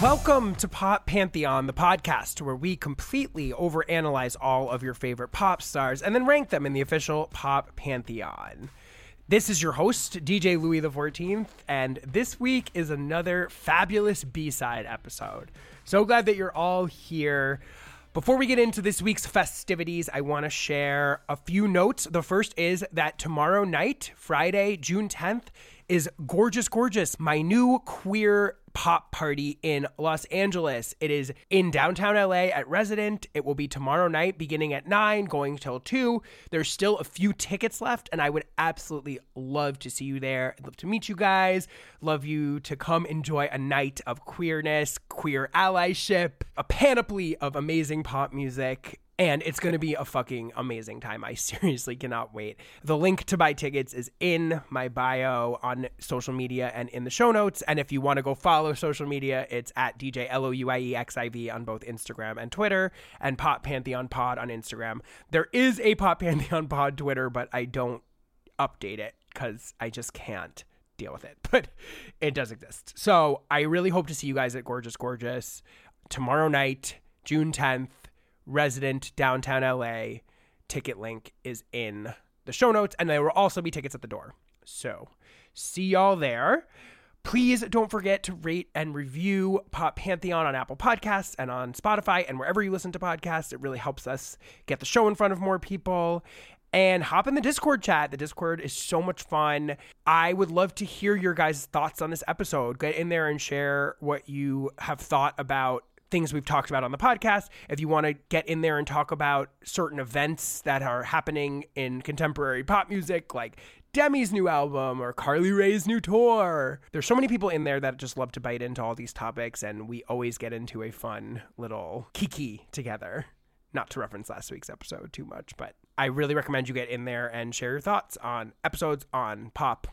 Welcome to Pop Pantheon, the podcast where we completely overanalyze all of your favorite pop stars and then rank them in the official Pop Pantheon. This is your host, DJ Louie XIV, and this week is another fabulous B side episode. So glad that you're all here. Before we get into this week's festivities, I want to share a few notes. The first is that tomorrow night, Friday, June 10th, is Gorgeous Gorgeous, my new queer pop party in Los Angeles. It is in downtown LA at Resident. It will be tomorrow night beginning at 9, going till 2. There's still a few tickets left, and I would absolutely love to see you there. I'd love to meet you guys. Love you to come enjoy a night of queerness, queer allyship, a panoply of amazing pop music and it's going to be a fucking amazing time. I seriously cannot wait. The link to buy tickets is in my bio on social media and in the show notes. And if you want to go follow social media, it's at DJ L O U I E X I V on both Instagram and Twitter, and Pop Pantheon Pod on Instagram. There is a Pop Pantheon Pod Twitter, but I don't update it because I just can't deal with it. But it does exist. So I really hope to see you guys at Gorgeous Gorgeous tomorrow night, June 10th resident downtown LA. Ticket link is in the show notes, and there will also be tickets at the door. So, see y'all there. Please don't forget to rate and review Pop Pantheon on Apple Podcasts and on Spotify and wherever you listen to podcasts. It really helps us get the show in front of more people. And hop in the Discord chat. The Discord is so much fun. I would love to hear your guys' thoughts on this episode. Get in there and share what you have thought about things we've talked about on the podcast. If you want to get in there and talk about certain events that are happening in contemporary pop music, like Demi's new album or Carly Rae's new tour. There's so many people in there that just love to bite into all these topics, and we always get into a fun little kiki together. Not to reference last week's episode too much, but I really recommend you get in there and share your thoughts on episodes on pop,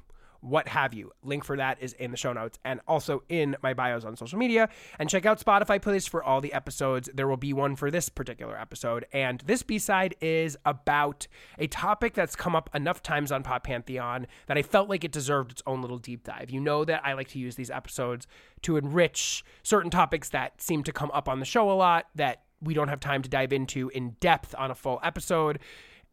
what have you. Link for that is in the show notes and also in my bios on social media. And check out Spotify playlist for all the episodes. There will be one for this particular episode. And this B side is about a topic that's come up enough times on Pop Pantheon that I felt like it deserved its own little deep dive. You know that I like to use these episodes to enrich certain topics that seem to come up on the show a lot that we don't have time to dive into in depth on a full episode.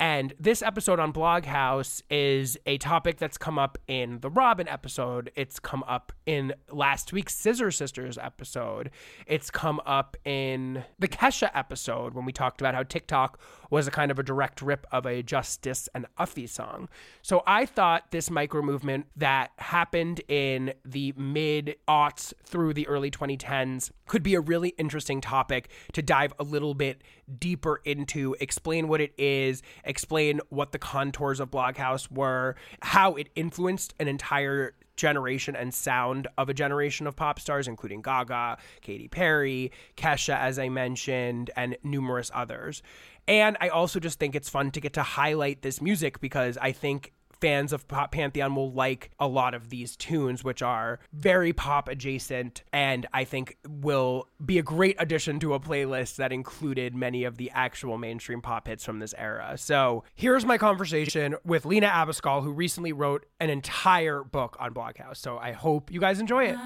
And this episode on Bloghouse is a topic that's come up in the Robyn episode. It's come up in last week's Scissor Sisters episode. It's come up in the Kesha episode when we talked about how TikTok was a kind of a direct rip of a Justice and Uffie song. So I thought this micro movement that happened in the mid aughts through the early 2010s could be a really interesting topic to dive a little bit deeper into, explain what it is, explain what the contours of Bloghouse were, how it influenced an entire generation and sound of a generation of pop stars, including Gaga, Katy Perry, Kesha, as I mentioned, and numerous others. And I also just think it's fun to get to highlight this music because I think fans of Pop Pantheon will like a lot of these tunes, which are very pop adjacent, and I think will be a great addition to a playlist that included many of the actual mainstream pop hits from this era. So here's my conversation with Lina Abascal, who recently wrote an entire book on Bloghouse. So I hope you guys enjoy it.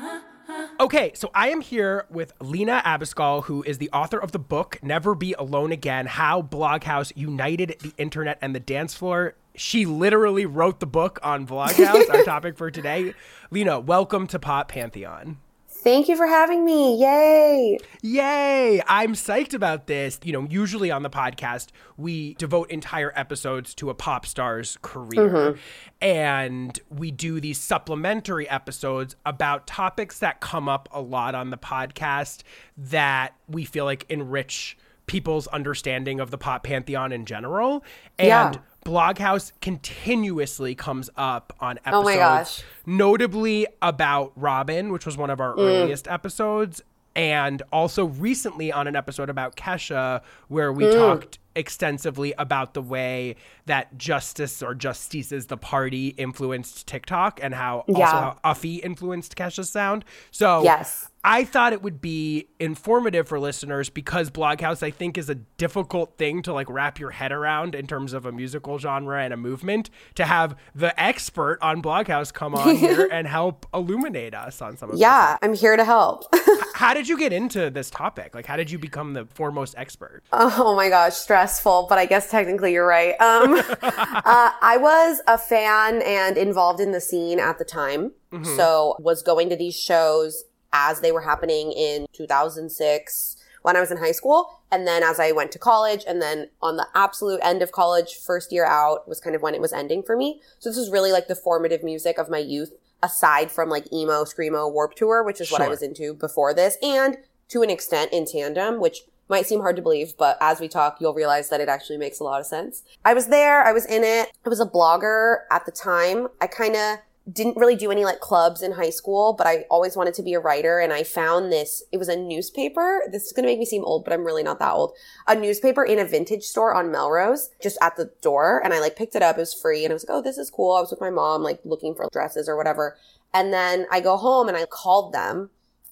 Okay, so I am here with Lina Abascal, who is the author of the book Never Be Alone Again How Bloghouse United the Internet and the Dance Floor. She literally wrote the book on Bloghouse, our topic for today. Lina, welcome to Pop Pantheon. Thank you for having me. Yay. Yay. I'm psyched about this. You know, usually on the podcast, we devote entire episodes to a pop star's career. Mm-hmm. And we do these supplementary episodes about topics that come up a lot on the podcast that we feel like enrich people's understanding of the pop pantheon in general. And yeah. Bloghouse continuously comes up on episodes. Oh my gosh. Notably about Robyn, which was one of our mm. earliest episodes. And also recently on an episode about Kesha, where we mm. talked extensively about the way that Justice or Justices the party influenced TikTok and how yeah. also how Uffie influenced Kesha's sound. So yes. I thought it would be informative for listeners because Bloghouse, I think, is a difficult thing to like wrap your head around in terms of a musical genre and a movement. To have the expert on Bloghouse come on here and help illuminate us on some of Yeah, I'm here to help. How did you get into this topic? Like, how did you become the foremost expert? oh my gosh, stressful, but I guess technically you're right. Um, uh, I was a fan and involved in the scene at the time. So was going to these shows as they were happening in 2006 when I was in high school. And then as I went to college and then on the absolute end of college, first year out was kind of when it was ending for me. So this was really like the formative music of my youth aside from like emo, screamo, warp tour, which is what I was into before this and to an extent in tandem, which might seem hard to believe, but as we talk, you'll realize that it actually makes a lot of sense. I was there. I was in it. I was a blogger at the time. I kind of didn't really do any like clubs in high school, but I always wanted to be a writer. And I found this, it was a newspaper. This is going to make me seem old, but I'm really not that old. A newspaper in a vintage store on Melrose, just at the door. And I like picked it up. It was free. And I was like, oh, this is cool. I was with my mom, like looking for dresses or whatever. And then I go home and I called them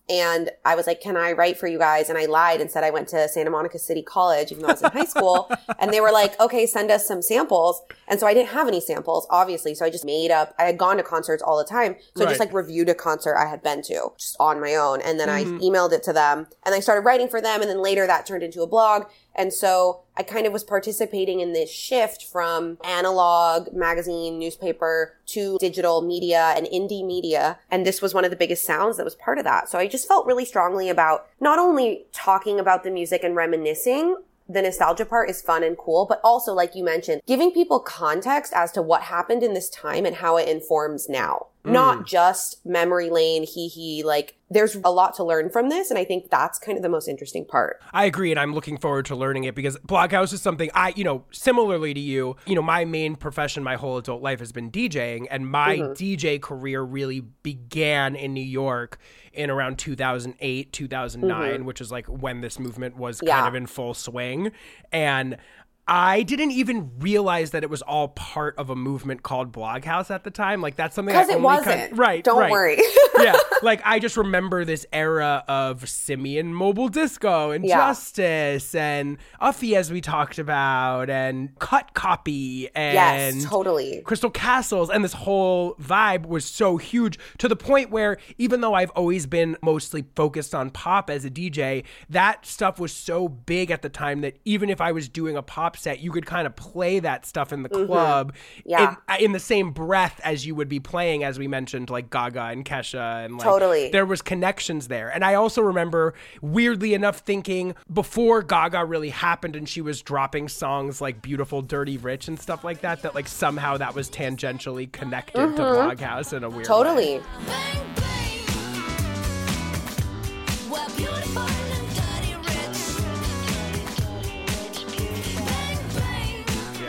and I was like, can I write for you guys? And I lied and said I went to Santa Monica City College, even though I was in high school. And they were like, okay, send us some samples. And so I didn't have any samples, obviously. So I just made up, I had gone to concerts all the time. So I just like reviewed a concert I had been to just on my own. And then I mm-hmm. emailed it to them and I started writing for them. And then later that turned into a blog. And so I kind of was participating in this shift from analog magazine, newspaper to digital media and indie media. And this was one of the biggest sounds that was part of that. So I just felt really strongly about not only talking about the music and reminiscing, the nostalgia part is fun and cool, but also, like you mentioned, giving people context as to what happened in this time and how it informs now. Not mm. just memory lane, hee hee. Like, there's a lot to learn from this. And I think that's kind of the most interesting part. I agree, and I'm looking forward to learning it because Bloghouse is something I, you know, similarly to you, you know, my main profession my whole adult life has been DJing, and my mm-hmm. DJ career really began in New York in around 2008, 2009, mm-hmm. which is like when this movement was kind of in full swing. And I didn't even realize that it was all part of a movement called Bloghouse at the time. Like that's something I Because it wasn't. right. Don't right. worry. yeah, like I just remember this era of Simian Mobile Disco and Yeah. Justice and Uffie, as we talked about, and Cut Copy and yes, totally. Crystal Castles, and this whole vibe was so huge to the point where even though I've always been mostly focused on pop as a DJ, that stuff was so big at the time that even if I was doing a pop set, you could kind of play that stuff in the club Mm-hmm. Yeah. in, in the same breath as you would be playing, as we mentioned, like Gaga and Kesha, and like Totally. there was connections there. And I also remember, weirdly enough, thinking before Gaga really happened and she was dropping songs like "Beautiful, Dirty, Rich" and stuff like that, that like somehow that was tangentially connected to Bloghouse in a weird way. Mm-hmm. Totally.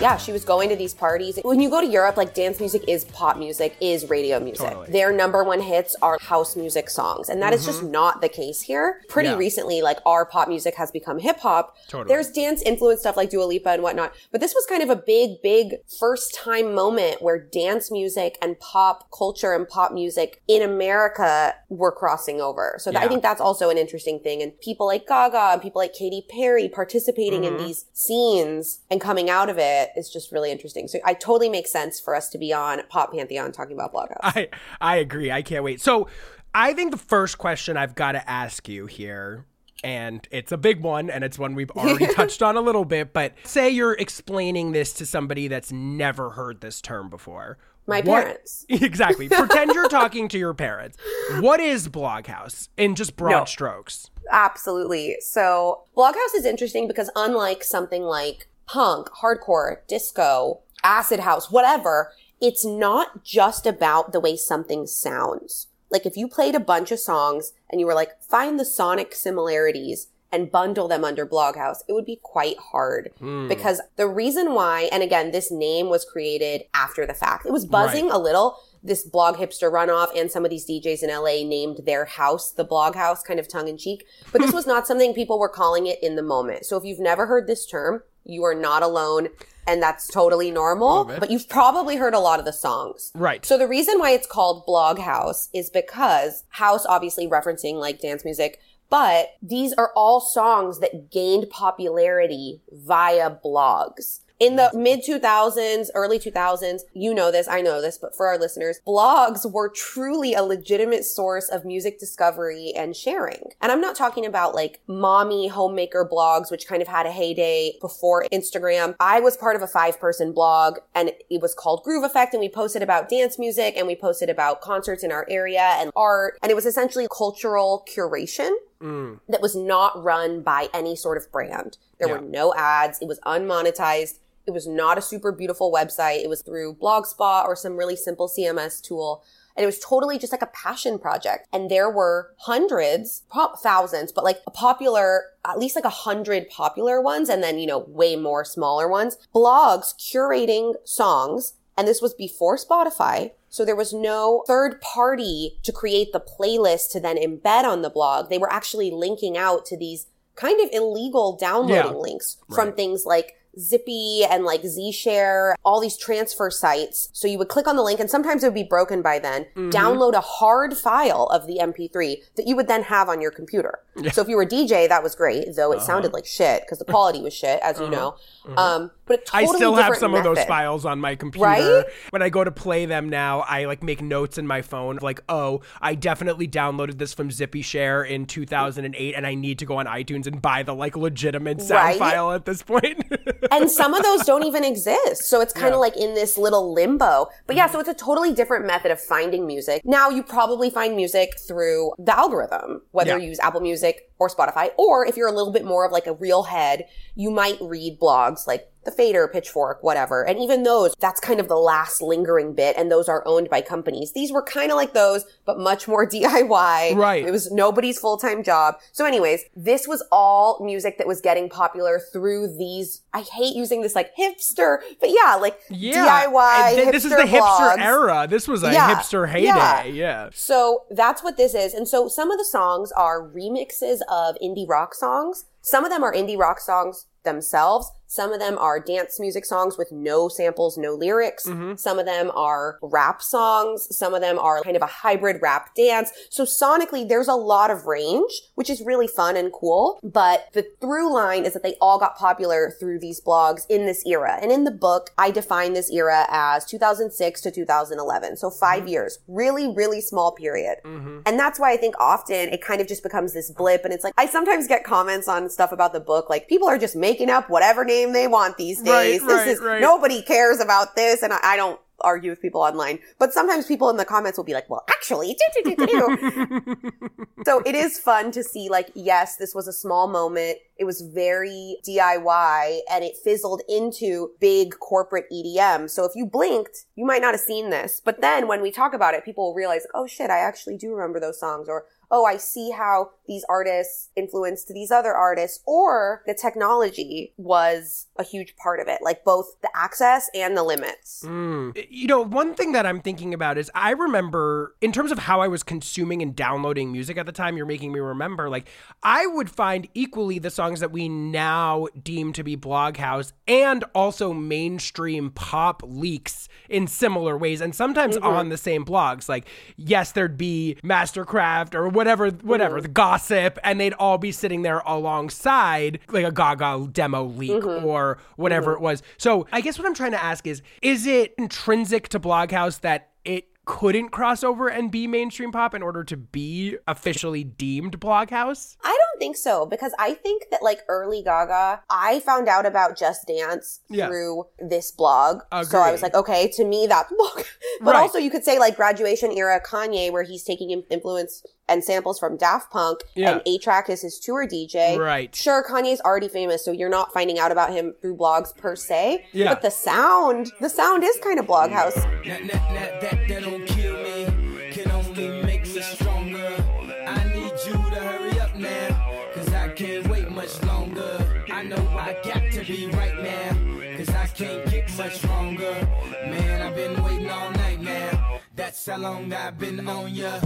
Yeah, she was going to these parties. When you go to Europe, like dance music is pop music, is radio music. Totally. Their number one hits are house music songs. And that is just not the case here. Pretty Mm-hmm. Yeah. recently, like our pop music has become hip hop. Totally. There's dance influenced stuff like Dua Lipa and whatnot. But this was kind of a big, big first time moment where dance music and pop culture and pop music in America were crossing over. So that- I think that's also an interesting thing. And people like Gaga and people like Katy Perry participating Mm-hmm. in these scenes and coming out of it is just really interesting. So I totally make sense for us to be on Pop Pantheon talking about Bloghouse. I I agree. I can't wait. So I think the first question I've got to ask you here, and it's a big one, and it's one we've already touched on a little bit, but say you're explaining this to somebody that's never heard this term before. My What- parents. Exactly. Pretend you're talking to your parents. What is Bloghouse in just broad No. strokes? Absolutely. So Bloghouse is interesting because unlike something like punk, hardcore, disco, acid house, whatever, it's not just about the way something sounds. Like if you played a bunch of songs and you were like, find the sonic similarities and bundle them under Bloghouse, it would be quite hard. Hmm. Because the reason why, and again, this name was created after the fact. It was buzzing a little. This blog hipster runoff and some of these DJs in LA named their house the blog house, kind of tongue in cheek. But this was not something people were calling it in the moment. So if you've never heard this term, you are not alone. and that's totally normal, but you've probably heard a lot of the songs. Right. So the reason why it's called Blog House is because house obviously referencing like dance music, but these are all songs that gained popularity via blogs. In the mid 2000s, early 2000s, you know this, I know this, but for our listeners, blogs were truly a legitimate source of music discovery and sharing. And I'm not talking about like mommy homemaker blogs, which kind of had a heyday before Instagram. I was part of a five person blog and it was called Groove Effect and we posted about dance music and we posted about concerts in our area and art. And it was essentially cultural curation mm. that was not run by any sort of brand. There were no ads. It was unmonetized. It was not a super beautiful website. It was through Blogspot or some really simple CMS tool. And it was totally just like a passion project. And there were hundreds, thousands, but like a popular, at least like a hundred popular ones. And then, you know, way more smaller ones. Blogs curating songs. And this was before Spotify. So there was no third party to create the playlist to then embed on the blog. They were actually linking out to these kind of illegal downloading Yeah. links from Right. things like Zippy and like Zshare, all these transfer sites. So you would click on the link and sometimes it would be broken by then, Mm-hmm. download a hard file of the MP3 that you would then have on your computer. So if you were a DJ, that was great, though it Uh-huh. sounded like shit because the quality was shit, as you know. Um, but a I totally still have some of those files on my computer. Right? When I go to play them now, I like make notes in my phone like, oh, I definitely downloaded this from Zippy Share in 2008 and I need to go on iTunes and buy the like legitimate sound Right? file at this point. and some of those don't even exist. So it's kind of like in this little limbo. But yeah, so it's a totally different method of finding music. Now you probably find music through the algorithm, whether Yeah. you use Apple Music or Spotify, or if you're a little bit more of like a real head, you might read blogs like the Fader, Pitchfork, whatever. And even those, that's kind of the last lingering bit, and those are owned by companies. These were kind of like those, but much more DIY. Right. It was nobody's full-time job. So anyways, this was all music that was getting popular through these, I hate using this like hipster, but yeah, like yeah. DIY, th- this is the hipster blogs. era. This was a Yeah. hipster heyday. Yeah. yeah. So that's what this is. And so some of the songs are remixes of indie rock songs. Some of them are indie rock songs themselves. Some of them are dance music songs with no samples, no lyrics. Mm-hmm. Some of them are rap songs. Some of them are kind of a hybrid rap dance. So sonically, there's a lot of range, which is really fun and cool. But the through line is that they all got popular through these blogs in this era. And in the book, I define this era as 2006 to 2011. So 5 mm-hmm. years. Really, really small period. Mm-hmm. And that's why I think often it kind of just becomes this blip. And it's like, I sometimes get comments on stuff about the book, like people are just making up whatever name they want these days. right, this is, right. nobody cares about this. And I, I don't argue with people online, but sometimes people in the comments will be like, well, actually, do, do, do, do, do. so it is fun to see like, yes, this was a small moment. It was very DIY and it fizzled into big corporate EDM. So if you blinked, you might not have seen this. But then when we talk about it, people will realize, oh shit, I actually do remember those songs or oh, I see how these artists influenced these other artists, or the technology was a huge part of it, like both the access and the limits. Mm. You know, one thing that I'm thinking about is I remember, in terms of how I was consuming and downloading music at the time, you're making me remember, like, I would find equally the songs that we now deem to be Bloghouse and also mainstream pop leaks in similar ways, and sometimes on the same blogs. Like, yes, there'd be MSTRKRFT or whatever, whatever, mm-hmm. the gossip, and they'd all be sitting there alongside like a Gaga demo leak mm-hmm. or whatever mm-hmm. it was. So I guess what I'm trying to ask is, is it intrinsic to Bloghouse that it couldn't cross over and be mainstream pop in order to be officially deemed Bloghouse? I don't think so because I think that like early Gaga, I found out about Just Dance Yeah. through this blog. So I was like, okay, to me that's blog. but Right. also you could say like graduation era Kanye where he's taking influence and samples from Daft Punk Yeah. and A-Trak is his tour DJ. Right. Sure, Kanye's already famous, so you're not finding out about him through blogs per se. Yeah. But the sound, the sound is kind of bloghouse. Longer. I know I got to be right now, cause I can't get much stronger. Man, I've been waiting all night now. That's how long I've been on ya.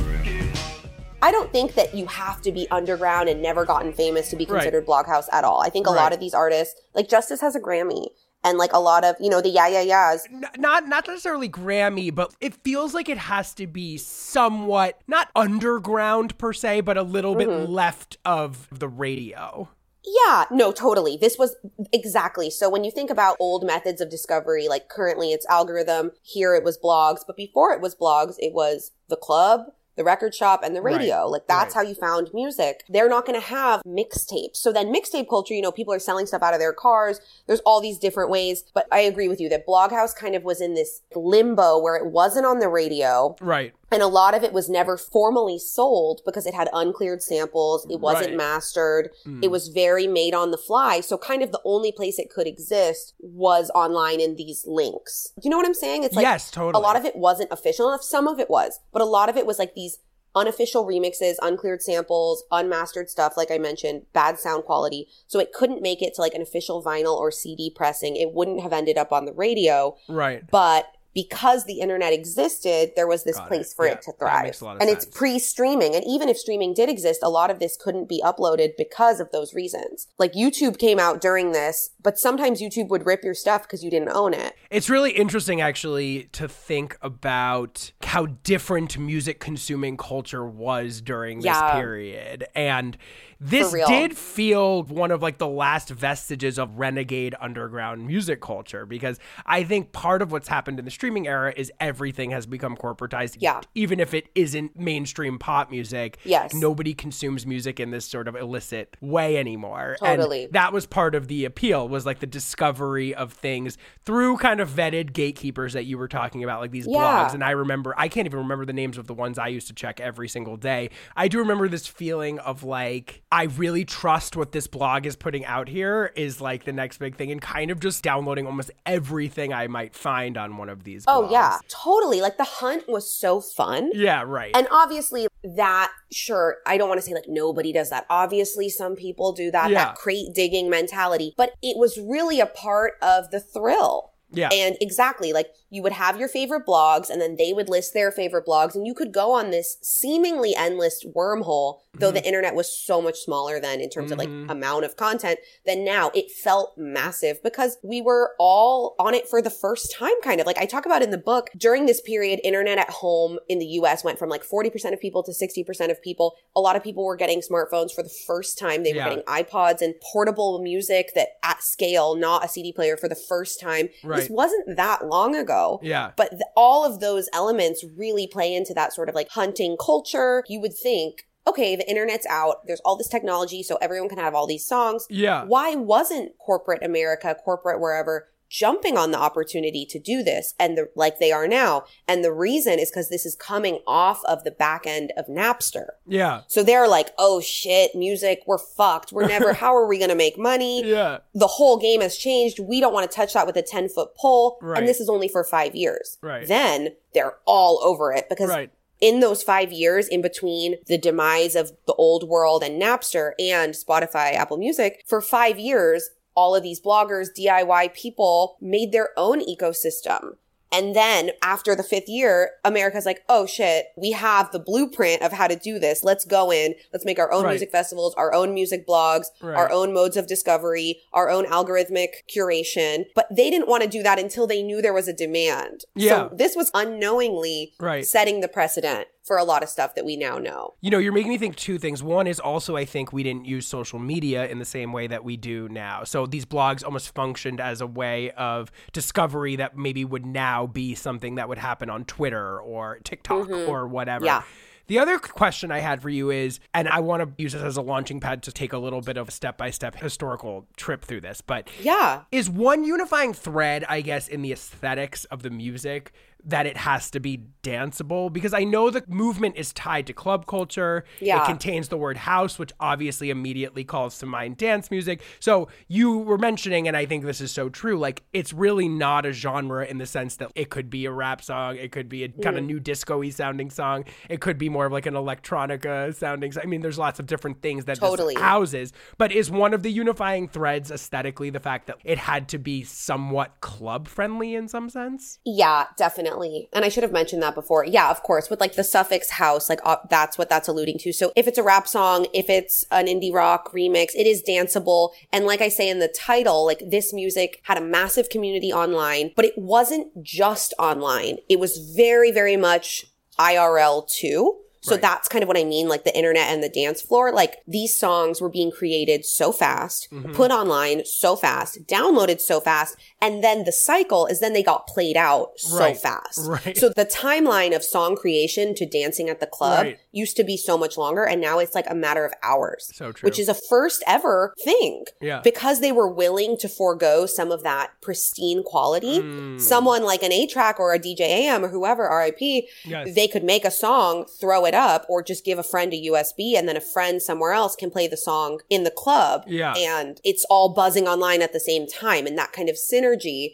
I don't think that you have to be underground and never gotten famous to be Right. considered bloghouse at all. I think a Right. lot of these artists, like Justice has a Grammy and like a lot of, you know, the yeah, yeah, yeahs. N- not not necessarily Grammy, but it feels like it has to be somewhat not underground per se, but a little bit mm-hmm. left of the radio. Yeah, no, totally. This was exactly. So when you think about old methods of discovery, like currently it's algorithm, here it was blogs, but before it was blogs, it was the club, the record shop, and the Right, radio. Like that's right. how you found music. They're not going to have mixtapes. So then mixtape culture, you know, people are selling stuff out of their cars. There's all these different ways. But I agree with you that Bloghouse kind of was in this limbo where it wasn't on the radio. Right. And a lot of it was never formally sold because it had uncleared samples. It wasn't Right. mastered. Mm. It was very made on the fly. So kind of the only place it could exist was online in these links. Do you know what I'm saying? It's like yes, totally. a lot of it wasn't official enough. Some of it was, but a lot of it was like these unofficial remixes, uncleared samples, unmastered stuff, like I mentioned, bad sound quality. So it couldn't make it to like an official vinyl or CD pressing. It wouldn't have ended up on the radio right. but because the internet existed, there was this Got place it. for Yeah, it to thrive. makes a lot of and it's pre-streaming. And even if streaming did exist, a lot of this couldn't be uploaded because of those reasons. Like YouTube came out during this, but sometimes YouTube would rip your stuff because you didn't own it. It's really interesting, actually, to think about how different music consuming culture was during this Yeah. period. And this did feel one of like the last vestiges of renegade underground music culture because I think part of what's happened in the streaming era is everything has become corporatized. Yeah. Even if it isn't mainstream pop music, Yes. nobody consumes music in this sort of illicit way anymore. Totally. And that was part of the appeal was like the discovery of things through kind of vetted gatekeepers that you were talking about like these Yeah. blogs and i remember i can't even remember the names of the ones i used to check every single day i do remember this feeling of like i really trust what this blog is putting out here is like the next big thing and kind of just downloading almost everything i might find on one of these Oh blogs. yeah, totally. Like the hunt was so fun. yeah right And obviously that, sure, I don't want to say like nobody does that. Obviously some people do that, Yeah. that crate digging mentality, but it was really a part of the thrill. yeah And exactly, like you would have your favorite blogs and then they would list their favorite blogs and you could go on this seemingly endless wormhole, though the internet was so much smaller then in terms of like Mhm. amount of content than now. It felt massive because we were all on it for the first time kind of. Like I talk about in the book, during this period, internet at home in the US went from like 40% of people to 60% of people. A lot of people were getting smartphones for the first time. They were Yeah. getting iPods and portable music that at scale, not a CD player for the first time. This wasn't that long ago. Yeah But th- all of those elements really play into that sort of like hunting culture. You would think, okay, the internet's out. There's all this technology, so everyone can have all these songs. yeah Why wasn't corporate America, corporate wherever, jumping on the opportunity to do this and the, like they are now? And the reason is because this is coming off of the back end of Napster. yeah So they're like, oh shit, music, we're fucked. We're never, how are we going to make money? yeah the whole game has changed. We don't want to touch that with a 10 foot pole. Right. And this is only for five years. Right. Then they're all over it because right in those five years in between the demise of the old world and Napster and Spotify, Apple Music, for five years, all of these bloggers, DIY people made their own ecosystem. And then after the fifth year, America's like, oh shit, we have the blueprint of how to do this. Let's go in. Let's make our own Right. music festivals, our own music blogs, Right. our own modes of discovery, our own algorithmic curation. But they didn't want to do that until they knew there was a demand. Yeah. So this was unknowingly Right. setting the precedent for a lot of stuff that we now know. You know, you're making me think two things. One is also I think we didn't use social media in the same way that we do now. So these blogs almost functioned as a way of discovery that maybe would now be something that would happen on Twitter or TikTok mm-hmm. or whatever. Yeah. The other question I had for you is, and I want to use this as a launching pad to take a little bit of a step by step historical trip through this, but Yeah. is one unifying thread, I guess, in the aesthetics of the music that it has to be danceable? Because I know the movement is tied to club culture. Yeah. It contains the word house, which obviously immediately calls to mind dance music. So you were mentioning, and I think this is so true, like it's really not a genre in the sense that it could be a rap song, it could be a kind Mm. of new disco y sounding song, it could be more of like an electronica sounding song. I mean, there's lots of different things that this Totally. houses, but is one of the unifying threads aesthetically the fact that it had to be somewhat club friendly in some sense? Yeah, definitely. Definitely. And I should have mentioned that before. Yeah, of course. With like the suffix house, like uh, that's what that's alluding to. So if it's a rap song, if it's an indie rock remix, it is danceable. And like I say in the title, like this music had a massive community online, but it wasn't just online. It was very, very much IRL too. So Right. that's kind of what I mean, like the internet and the dance floor. Like these songs were being created so fast, Mm-hmm. put online so fast, downloaded so fast, and then the cycle is then they got played out so Right. fast. Right. So the timeline of song creation to dancing at the club Right. used to be so much longer, and now it's like a matter of hours. So true. Which is a first ever thing. Yeah. Because they were willing to forego some of that pristine quality. Mm. Someone like an A-Trak or a DJ AM or whoever, RIP, Yes. they could make a song, throw it up, or just give a friend a USB, and then a friend somewhere else can play the song in the club. Yeah. And it's all buzzing online at the same time. And that kind of synergy.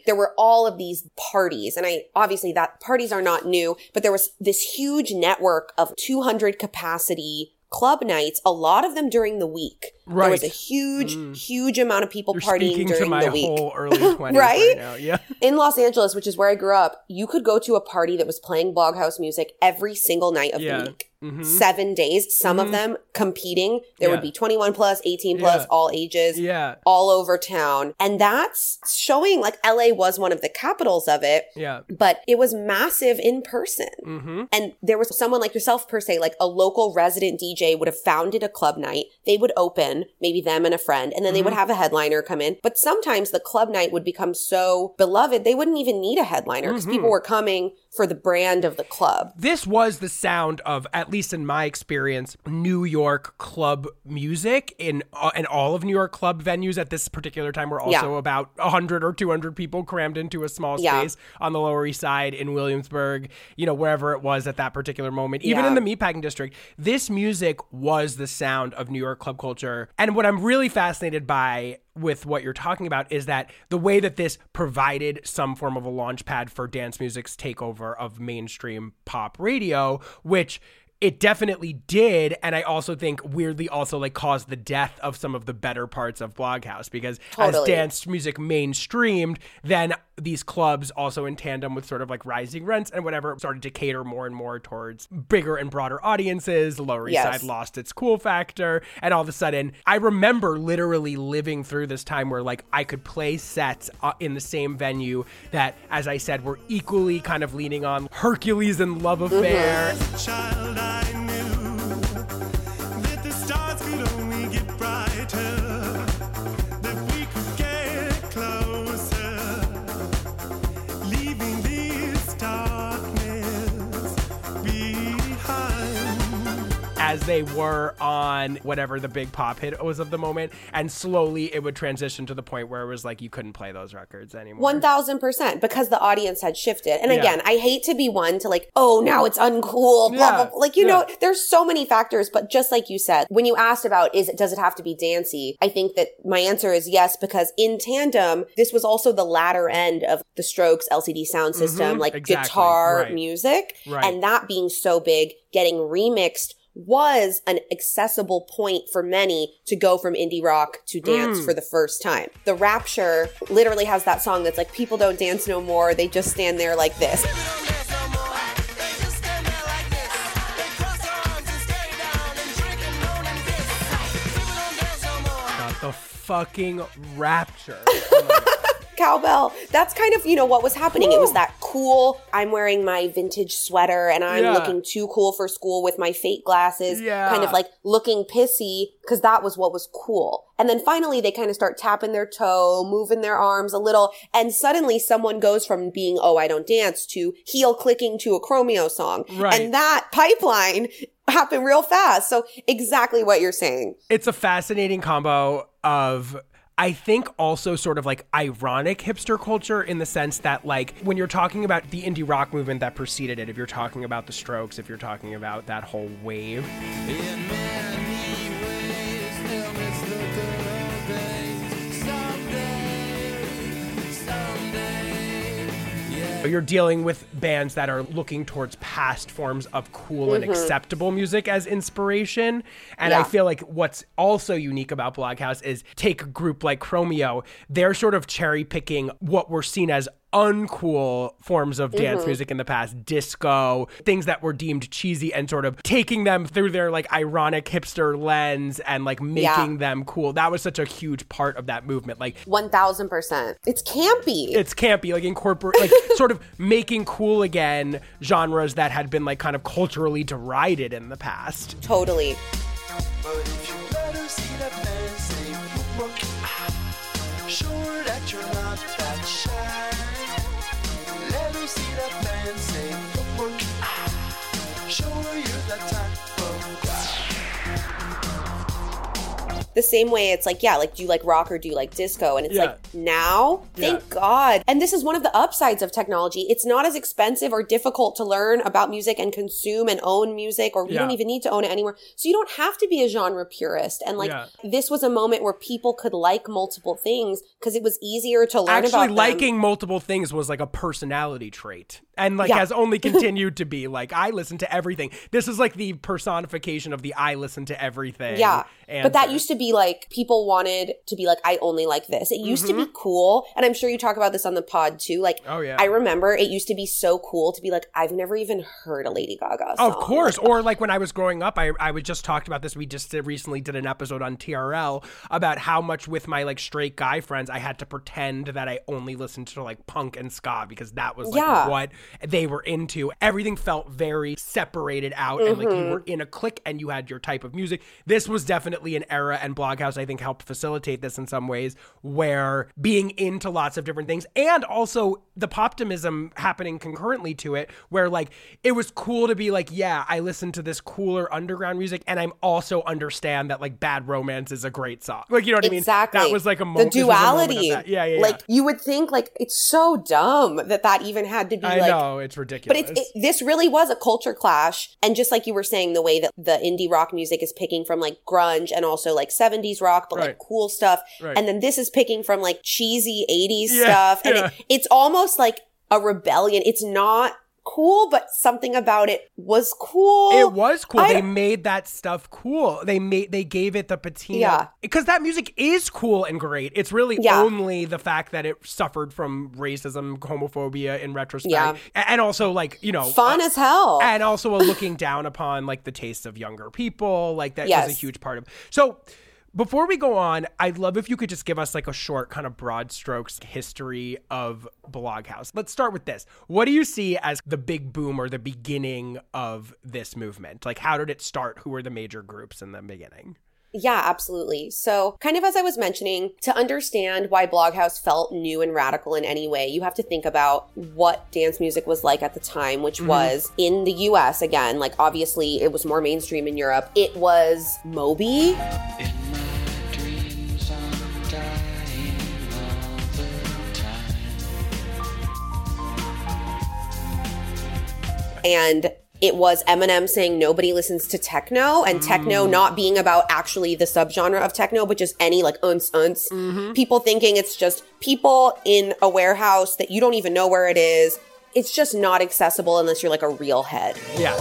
There were all of these parties. And I obviously that parties are not new, but there was this huge network of 200 capacity club nights, a lot of them during the week. There was a huge, mm. huge amount of people You're partying during the week. whole early 20s right? Right? now. Yeah. in Los Angeles, which is where I grew up, you could go to a party that was playing bloghouse music every single night of Yeah. the week. Mm-hmm. Seven days, some of mm-hmm. them competing. There Yeah. would be 21 plus, 18 plus, Yeah. all ages, Yeah. all over town. And that's showing like LA was one of the capitals of it, Yeah. but it was massive in person. Mm-hmm. And there was someone like yourself, per se, like a local resident DJ would have founded a club night. They would open, maybe them and a friend, and then they would Mm-hmm. have a headliner come in. But sometimes the club night would become so beloved, they wouldn't even need a headliner because Mm-hmm. people were coming for the brand of the club. This was the sound of, at least in my experience, New York club music. In uh, and all of New York club venues at this particular time were also Yeah. about hundred or two hundred people crammed into a small Yeah. space on the Lower East Side in Williamsburg. You know wherever it was at that particular moment, even Yeah. in the meatpacking district. This music was the sound of New York club culture. And what I'm really fascinated by with what you're talking about is that the way that this provided some form of a launch pad for dance music's takeover of mainstream pop radio, which it definitely did and i also think weirdly also like caused the death of some of the better parts of bloghouse because as dance music mainstreamed then these clubs also in tandem with sort of like rising rents and whatever started to cater more and more towards bigger and broader audiences. The lower east Yes. side lost its cool factor and all of a sudden i remember literally living through this time where like i could play sets uh, in the same venue that as i said were equally kind of leaning on hercules and love affair. Child, I knew that the stars could only get brighter, as they were on whatever the big pop hit was of the moment and slowly it would transition to the point where it was like you couldn't play those records anymore One thousand percent because the audience had shifted. And Yeah. again, I hate to be one to like, oh, now it's uncool. Blah Yeah. blah. blah. Like you Yeah. know, there's so many factors. But just like you said, when you asked about is it does it have to be dancey, I think that my answer is yes because in tandem, this was also the latter end of the Strokes LCD sound system, like Mm-hmm. exactly. guitar Right. music, Right. and that being so big, getting remixed. Was an accessible point for many to go from indie rock to dance Mm. for the first time. The Rapture literally has that song that's like, people don't dance no more. They just stand there like this. Got the fucking rapture Oh. Cowbell. That's kind of, you know, what was happening. It was that cool, I'm wearing my vintage sweater and I'm Yeah. looking too cool for school with my fake glasses. Yeah. Kind of like looking pissy because that was what was cool. And then finally they kind of start tapping their toe, moving their arms a little. And suddenly someone goes from being, oh, I don't dance to heel clicking to a Chromeo song. Right. And that pipeline happened real fast. So exactly what you're saying. it's a fascinating combo of I think also sort of like ironic hipster culture in the sense that like when you're talking about the indie rock movement that preceded it, if you're talking about the Strokes, if you're talking about that whole wave, yeah. you're dealing with bands that are looking towards past forms of cool and mm-hmm. acceptable music as inspiration. And I feel like what's also unique about Bloghouse is take a group like Chromeo, they're sort of cherry picking what were seen as uncool forms of dance mm-hmm. music in the past, disco, things that were deemed cheesy and sort of taking them through their like ironic hipster lens and like making Yeah. them cool. That was such a huge part of that movement. Like 1000%. It's campy. it's campy, like incorporate, like sort of making cool again genres that had been like kind of culturally derided in the past. totally. The same way it's like yeah like do you like rock or do you like disco and it's Yeah. like now thank Yeah. god and this is one of the upsides of technology it's not as expensive or difficult to learn about music and consume and own music or you Yeah. don't even need to own it anymore so you don't have to be a genre purist and like this was a moment where people could like multiple things because it was easier to learn Actually, about them. liking multiple things was like a personality trait, and like has only continued to be. Like I listen to everything. This is like the personification of the I listen to everything. Yeah. But that used to be like people wanted to be like, I only like this. It used to be cool. And I'm sure you talk about this on the pod too. Like, Mm-hmm. Oh, yeah. I remember it used to be so cool to be like, I've never even heard a Lady Gaga song. Of course. Or like when I was growing up, I, I would just talked about this. We just did, recently did an episode on TRL about how much with my like straight guy friends, I had to pretend that I only listened to like punk and ska because that was like Yeah. what they were into. Everything felt very separated out and like you were in a clique and you had your type of music. This was definitely an era and Bloghouse I think helped facilitate this in some ways where being into lots of different things and also the poptimism happening concurrently to it where like it was cool to be like yeah I listen to this cooler underground music and I'm also understand that like Bad Romance is a great song. Like you know what Exactly. I mean? Exactly. That was like a the moment. this was moment of duality. Yeah, yeah, yeah. Like you would think like it's so dumb that that even had to be I like know it's But ridiculous. it's, it, this really was a culture clash. And just like you were saying, the way that the indie rock music is picking from like grunge and also like 70s rock, but Right. like cool stuff. Right. And then this is picking from like cheesy 80s Yeah, stuff. And yeah. it, it's almost like a rebellion. It's not cool, but something about it was cool. It was cool. I- they made that stuff cool. They made they gave it the patina. Yeah. Because that music is cool and great. It's really Yeah. only the fact that it suffered from racism, homophobia in retrospect. Yeah. And also like, you know, Fun uh, as hell. and also a looking down upon like the tastes of younger people. Like that was Yes. a huge part of. So before we go on, I'd love if you could just give us like a short kind of broad strokes history of Bloghouse. Let's start with this. What do you see as the big boom or the beginning of this movement? Like how did it start? Who were the major groups in the beginning? Yeah, absolutely. So, kind of as I was mentioning, to understand why Bloghouse felt new and radical in any way, you have to think about what dance music was like at the time, which mm-hmm. was in the US again. Like, obviously, it was more mainstream in Europe. It was Moby. And it was Eminem saying nobody listens to techno and techno mm. not being about actually the subgenre of techno, but just any like unce unce. Mm-hmm. People thinking it's just people in a warehouse that you don't even know where it is. It's just not accessible unless you're like a real head. Yeah.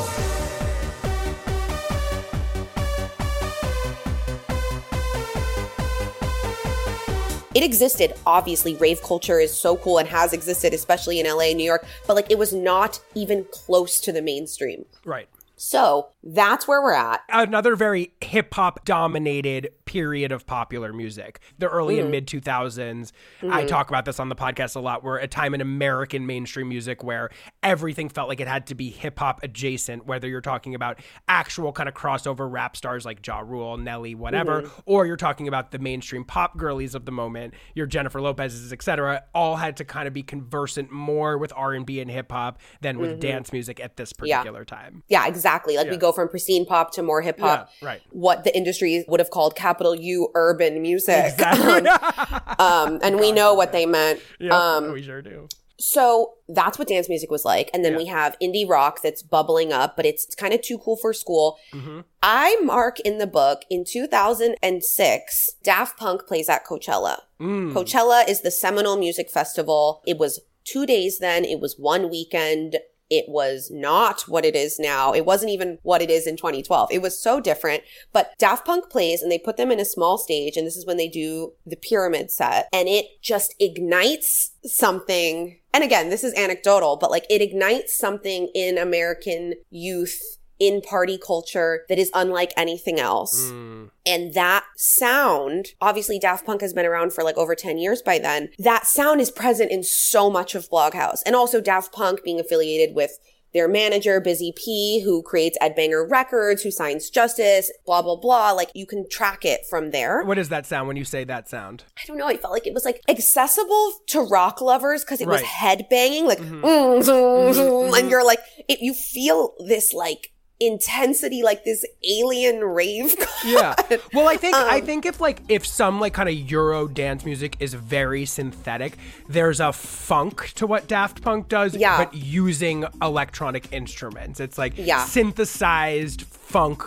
It existed. Obviously, rave culture is so cool and has existed, especially in LA, and New York, but like it was not even close to the mainstream. Right. So that's where we're at. another very hip hop dominated period of popular music. The early and mm-hmm. mid 2000s. I mm-hmm. talk about this on the podcast a lot. Were a time in American mainstream music where everything felt like it had to be hip hop adjacent, whether you're talking about actual kind of crossover rap stars like Ja Rule, Nelly, whatever, mm-hmm. or you're talking about the mainstream pop girlies of the moment, your Jennifer Lopez's, etc. All had to kind of be conversant more with R&B and hip hop than with dance music at this Yeah. particular time. Yeah, exactly. Like we go from pristine pop to more hip hop. Yeah, right. What the industry would have called capital U urban music. Exactly. um, and we know what they meant. yeah, Um, we sure do. so that's what dance music was like. And then Yeah. we have indie rock that's bubbling up, but it's kind of too cool for school. Mm-hmm. I mark in the book in 2006, Daft Punk plays at Coachella. Mm. Coachella is the seminal music festival. It was two days then, it was one weekend. It was not what it is now. It wasn't even what it is in 2012. It was so different. But Daft Punk plays and they put them in a small stage. And this is when they do the pyramid set and it just ignites something. And again, this is anecdotal, but like it ignites something in American youth in party culture that is unlike anything else. Mm. And that sound, obviously Daft Punk has been around for like over 10 years by then. That sound is present in so much of Bloghouse. And also Daft Punk being affiliated with their manager, Busy P, who creates Ed Banger Records, who signs Justice, blah, blah, blah. Like you can track it from there. What is that sound when you say that sound? I don't know. I felt like it was like accessible to rock lovers because it was Right. head banging, like, mm, zoom, zoom, mm-hmm. and mm-hmm. you're like, it, you feel this like intensity, like this alien rave. Yeah. Well, I think I Um, think if like if some like kind of Euro dance music is very synthetic, there's a funk to what Daft Punk does, Yeah. but using electronic instruments. It's like Yeah. synthesized funk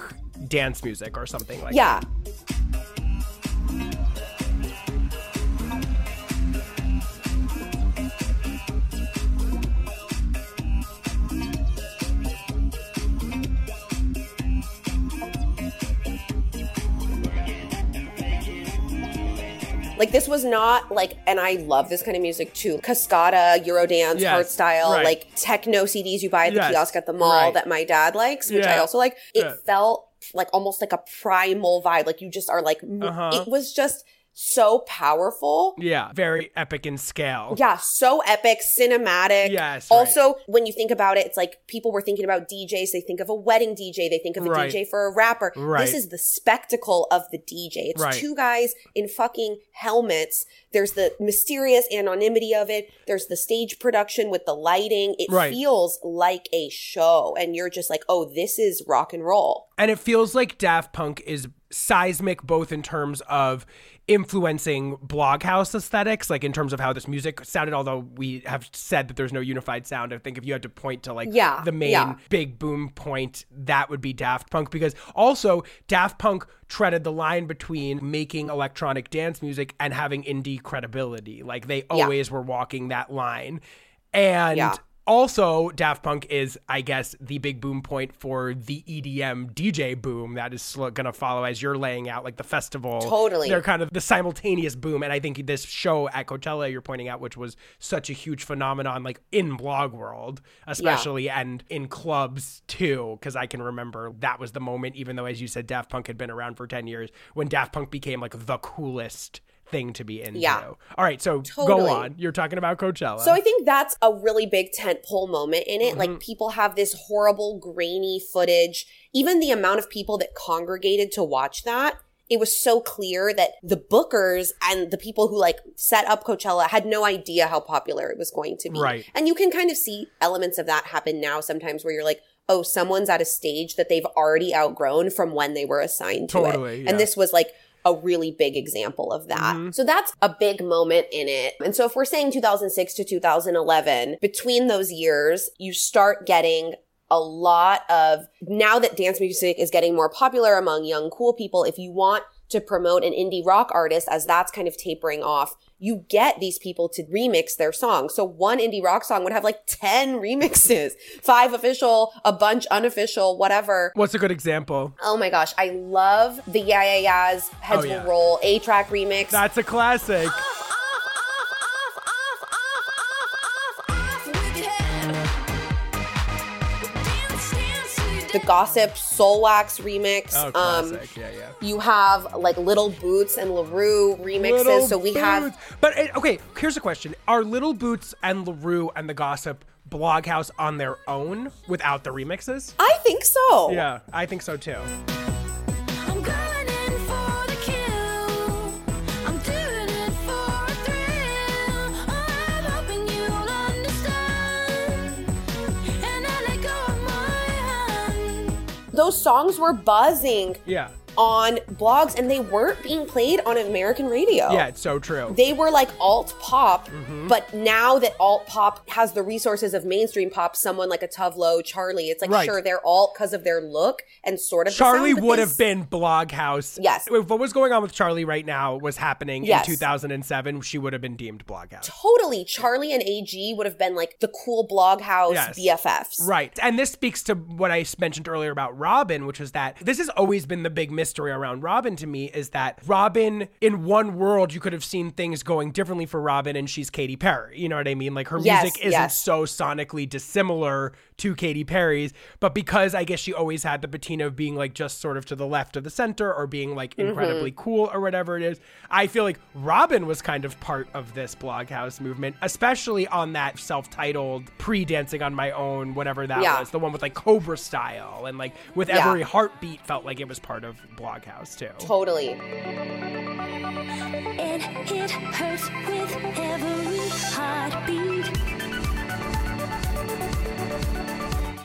dance music or something like that. yeah. Like this was not like, and I love this kind of music too. Cascada, Eurodance, Yes, hardstyle, right. like techno CDs you buy at the Yes, kiosk at the mall right. that my dad likes, which I also like. It yeah. felt like almost like a primal vibe. Like you just are like, Uh-huh. it was just so powerful. Yeah, very epic in scale. Yeah, so epic, cinematic. Yes, right. Also, when you think about it, it's like people were thinking about DJs. They think of a wedding DJ. They think of a Right. DJ for a rapper. Right. This is the spectacle of the DJ. It's Right. two guys in fucking helmets. There's the mysterious anonymity of it. There's the stage production with the lighting. It Right. feels like a show. And you're just like, oh, this is rock and roll. And it feels like Daft Punk is seismic both in terms of influencing bloghouse aesthetics, like in terms of how this music sounded, although we have said that there's no unified sound. I think if you had to point to like Yeah, the main yeah. big boom point, that would be Daft Punk. Because also Daft Punk treaded the line between making electronic dance music and having indie credibility. Like they Yeah. always were walking that line. And Yeah. Also, Daft Punk is, I guess, the big boom point for the EDM DJ boom that is going to follow as you're laying out, like the festival. Totally. They're kind of the simultaneous boom. And I think this show at Coachella you're pointing out, which was such a huge phenomenon, like in blog world, especially, and in clubs too, because I can remember that was the moment, even though, as you said, Daft Punk had been around for 10 years, when Daft Punk became like the coolest thing to be into. Yeah. All right, so Totally. go on. You're talking about Coachella. So I think that's a really big tentpole moment in it. Mm-hmm. Like people have this horrible grainy footage. Even the amount of people that congregated to watch that, it was so clear that the bookers and the people who like set up Coachella had no idea how popular it was going to be. Right. And you can kind of see elements of that happen now sometimes where you're like, oh, someone's at a stage that they've already outgrown from when they were assigned to Totally, it. yeah. And this was like a really big example of that. Mm-hmm. So that's a big moment in it. And so if we're saying 2006 to 2011, between those years, you start getting a lot of now that dance music is getting more popular among young cool people, if you want to promote an indie rock artist as that's kind of tapering off, you get these people to remix their songs. So one indie rock song would have like 10 remixes, five official, a bunch unofficial, whatever. What's a good example? Oh my gosh, I love the Yeah Yeah Yeahs Heads Oh, yeah. Will Roll A-Trak remix. That's a classic. the Gossip Soulwax remix. Oh, um, classic. yeah, yeah. you have like Little Boots and La Roux remixes. Little so we have But okay, here's a question: Are Little Boots and La Roux and the Gossip Bloghouse on their own without the remixes? I think so. Yeah, I think so too. Those songs were buzzing Yeah. On blogs and they weren't being played on American radio. Yeah, it's so true. They were like alt pop, Mm-hmm. but now that alt pop has the resources of mainstream pop, someone like a Tuvlo, Charli, it's like Right. sure they're alt because of their look and sort of Charli would have been Bloghouse. Yes. If what was going on with Charli right now was happening Yes. in 2007, she would have been deemed Bloghouse. Totally, Charli and AG would have been like the cool blog house Yes. BFFs. Right. And this speaks to what I mentioned earlier about Robyn, which is that this has always been the big mystery around Robyn to me is that Robyn, in one world, you could have seen things going differently for Robyn, and she's Katy Perry. You know what I mean? Like her Yes, music isn't yes. so sonically dissimilar to Katy Perry's, but because I guess she always had the patina of being like just sort of to the left of the center or being like Mm-hmm. incredibly cool or whatever it is, I feel like Robyn was kind of part of this bloghouse movement, especially on that self-titled pre-dancing on my own, whatever that Yeah. was, the one with like Cobrastyle and like with Yeah. every heartbeat felt like it was part of bloghouse too. Totally. And it hurts with every heartbeat.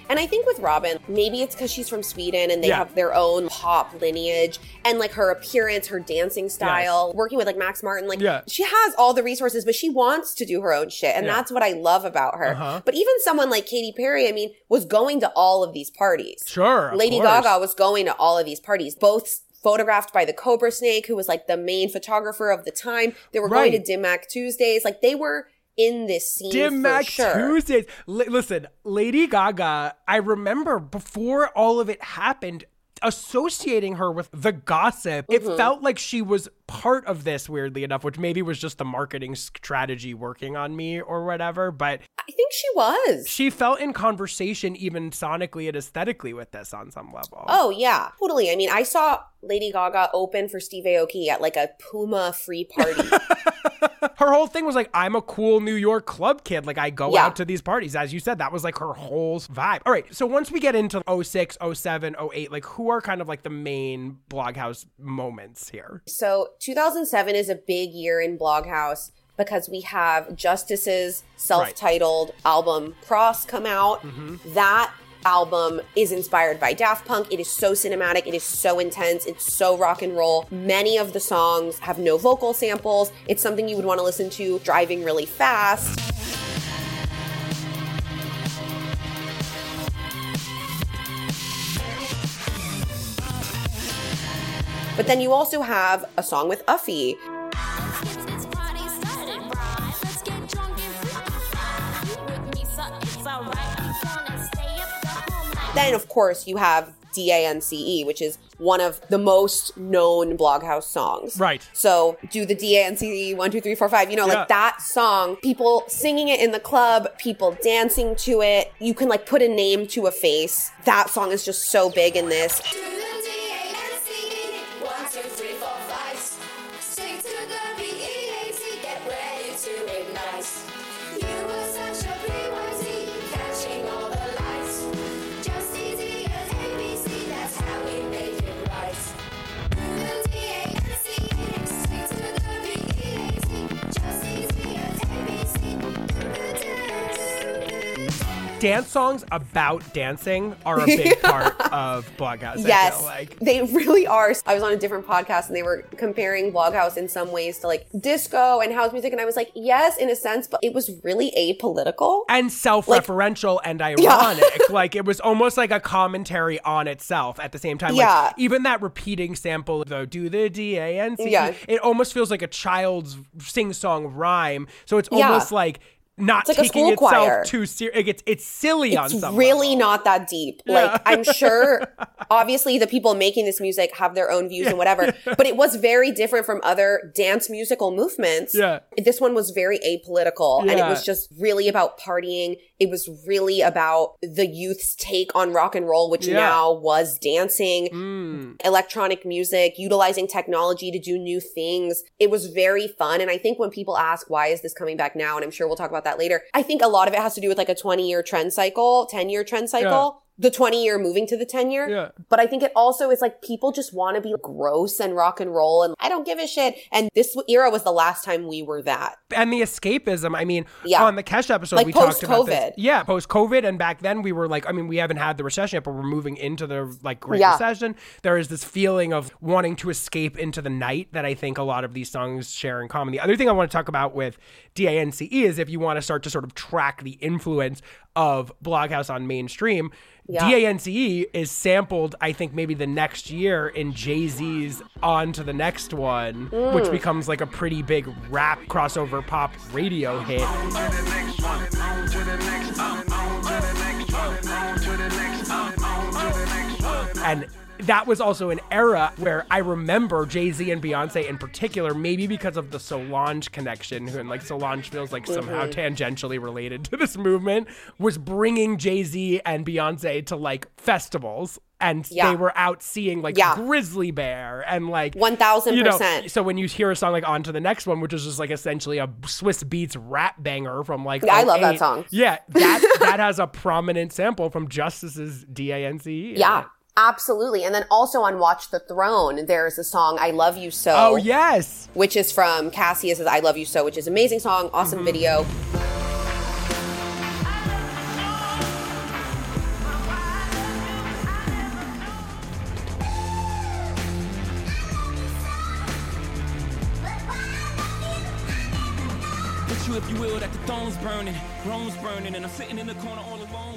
And I think with Robyn, maybe it's because she's from Sweden and they Yeah. have their own pop lineage and like her appearance, her dancing style, working with like Max Martin. Like Yeah. she has all the resources, but she wants to do her own shit. And Yeah. that's what I love about her. Uh-huh. But even someone like Katy Perry, I mean, was going to all of these parties. Sure, Lady course. Gaga was going to all of these parties, both photographed by the Cobrasnake, who was like the main photographer of the time. They were going to Right. Dim Mak Tuesdays. Like they were in this scene Dim Mak sure. Tuesdays. Li- listen, Lady Gaga, I remember before all of it happened, associating her with the gossip. Mm-hmm. It felt like she was part of this, weirdly enough, which maybe was just the marketing strategy working on me or whatever. But I think she was. she felt in conversation, even sonically and aesthetically, with this on some level. Oh yeah, totally. I mean, I saw Lady Gaga open for Steve Aoki at like a Puma free party. her whole thing was like, I'm a cool New York club kid. Like, I go Yeah. out to these parties. As you said, that was like her whole vibe. All right. So once we get into 06, 07, 08, like, who are kind of like the main Bloghouse moments here? so 2007 is a big year in Bloghouse because we have Justice's self-titled album Cross come out. Mm-hmm. That album is inspired by Daft Punk. It is so cinematic, it is so intense, it's so rock and roll. Many of the songs have no vocal samples. It's something you would want to listen to driving really fast. But then you also have a song with Uffie. It's, it's party started, right? Let's get drunk and fly. You with me, so it's alright. I'm gonna stay up the whole night. Then, of course, you have DANCE, E, which is one of the most known Bloghouse songs. Right. So, do the DANCE E, one, two, three, four, five. You know, Yeah. like that song, people singing it in the club, people dancing to it. You can like put a name to a face. That song is just so big in this. Dance. Songs about dancing are a big part of Bloghouse. Yes, like. they really are. I was on a different podcast and they were comparing Bloghouse in some ways to like disco and house music. And I was like, yes, in a sense, but it was really apolitical. and self-referential and ironic. like it was almost like a commentary on itself at the same time. Yeah. Like even that repeating sample, though, do the D A N C. Yeah. It almost feels like a child's sing-song rhyme. So it's Yeah. almost like not It's like taking itself choir. too serious. It's it's silly on It's some really level. not that deep. Like, I'm sure, obviously, the people making this music have their own views and whatever, but it was very different from other dance musical movements. Yeah. This one was very apolitical and it was just really about partying. It was really about the youth's take on rock and roll, which Yeah. now was dancing. Mm. electronic music, utilizing technology to do new things. It was very fun. And I think when people ask, why is this coming back now? And I'm sure we'll talk about that later. I think a lot of it has to do with like a 20 year trend cycle, 10 year trend cycle. The 20 year moving to the 10 year. Yeah. But I think it also is like people just want to be gross and rock and roll and I don't give a shit. And this era was the last time we were that. and the escapism. I mean, Yeah. on the Kesha episode, Like we talked about this. post-COVID. Yeah, post COVID, and back then we were like, I mean, we haven't had the recession yet, but we're moving into the like Great Yeah. Recession. There is this feeling of wanting to escape into the night that I think a lot of these songs share in common. The other thing I want to talk about with DANCE is if you want to start to sort of track the influence of Bloghouse on mainstream. Yeah. DANCE is sampled, I think, maybe the next year in Jay Z's On to the Next One, which mm. becomes like a pretty big rap crossover pop radio hit. And that was also an era where I remember Jay Z and Beyonce in particular, maybe because of the Solange connection, who and like Solange feels like somehow mm-hmm. tangentially related to this movement, was bringing Jay Z and Beyonce to like festivals. And Yeah. they were out seeing like Yeah. Grizzly Bear and like 1000%. you know, so when you hear a song like "On to the Next One," which is just like essentially a Swizz Beatz rap banger from like Yeah, I love that oh song. Yeah, that that has a prominent sample from Justice's D A N C E. Yeah. Absolutely. And then also on Watch the Throne, there's a song, I Love You So. Oh yes. Which is from Cassius's I Love You So, which is an amazing song, awesome Mm-hmm. video. Put you, if you will, that the throne's burning, Rome's burning, and I'm sitting in the corner all alone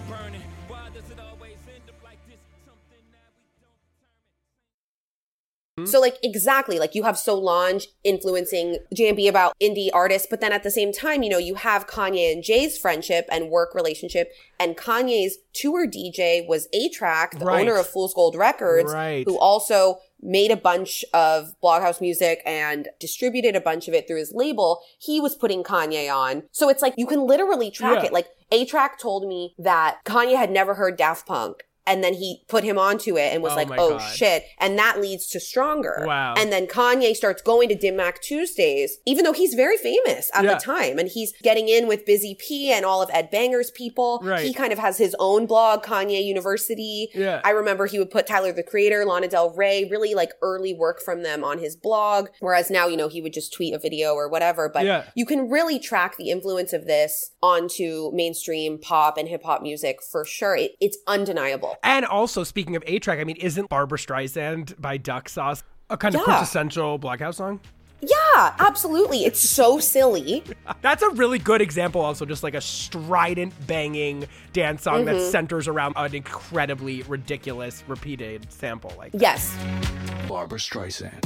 don't So like exactly, like you have Solange influencing JB about indie artists, but then at the same time, you know, you have Kanye and Jay's friendship and work relationship, and Kanye's tour DJ was A-Trak, the Right. owner of Fool's Gold Records, Right. who also made a bunch of Bloghouse music and distributed a bunch of it through his label. He was putting Kanye on. So it's like you can literally track Yeah. it. Like A-Trak told me that Kanye had never heard Daft Punk. And then he put him onto it and was Oh like, oh God. shit. And that leads to Stronger. Wow. And then Kanye starts going to Dim Mak Tuesdays, even though he's very famous at Yeah. the time. And he's getting in with Busy P and all of Ed Banger's people. Right. He kind of has his own blog, Kanye University. Yeah. I remember he would put Tyler the Creator, Lana Del Rey, really like early work from them on his blog. Whereas now, you know, he would just tweet a video or whatever. But Yeah. you can really track the influence of this onto mainstream pop and hip hop music for sure. It, it's undeniable. And also, speaking of A-Trak, I mean, isn't Barbra Streisand by Duck Sauce a kind of Yeah. quintessential Bloghouse song? Yeah, absolutely. It's so silly. That's a really good example, also, just like a strident, banging dance song that Mm-hmm. centers around an incredibly ridiculous, repeated sample. Like, Yes. Barbra Streisand.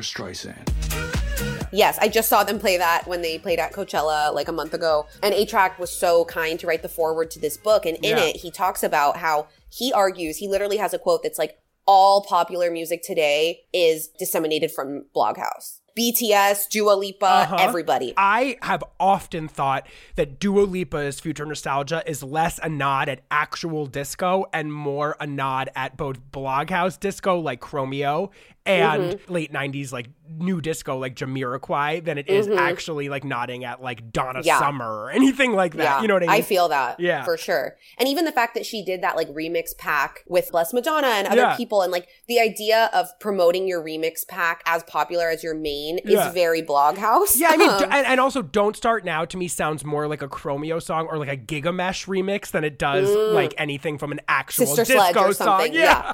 Barbra Streisand. Yes, I just saw them play that when they played at Coachella like a month ago. And A-Trak was so kind to write the foreword to this book. And in Yeah. it, he talks about how he argues, he literally has a quote that's like, all popular music today is disseminated from Bloghouse. BTS, Dua Lipa, Uh-huh. everybody. I have often thought that Dua Lipa's Future Nostalgia is less a nod at actual disco and more a nod at both Bloghouse disco like Chromeo and Mm-hmm. late 90s like new disco like Jamiroquai than it is actually like nodding at like Donna Mm-hmm. Yeah. Summer or anything like that. Yeah, You know what I mean? I feel that. Yeah. For sure. And even the fact that she did that like remix pack with Blessed Madonna and other Yeah. people and like the idea of promoting your remix pack as popular as your main is very Bloghouse. Yeah, I mean, d- and, and also, "Don't Start Now" to me sounds more like a Chromeo song or like a Gigamesh remix than it does like anything from an actual Mm. Sister disco song. Yeah.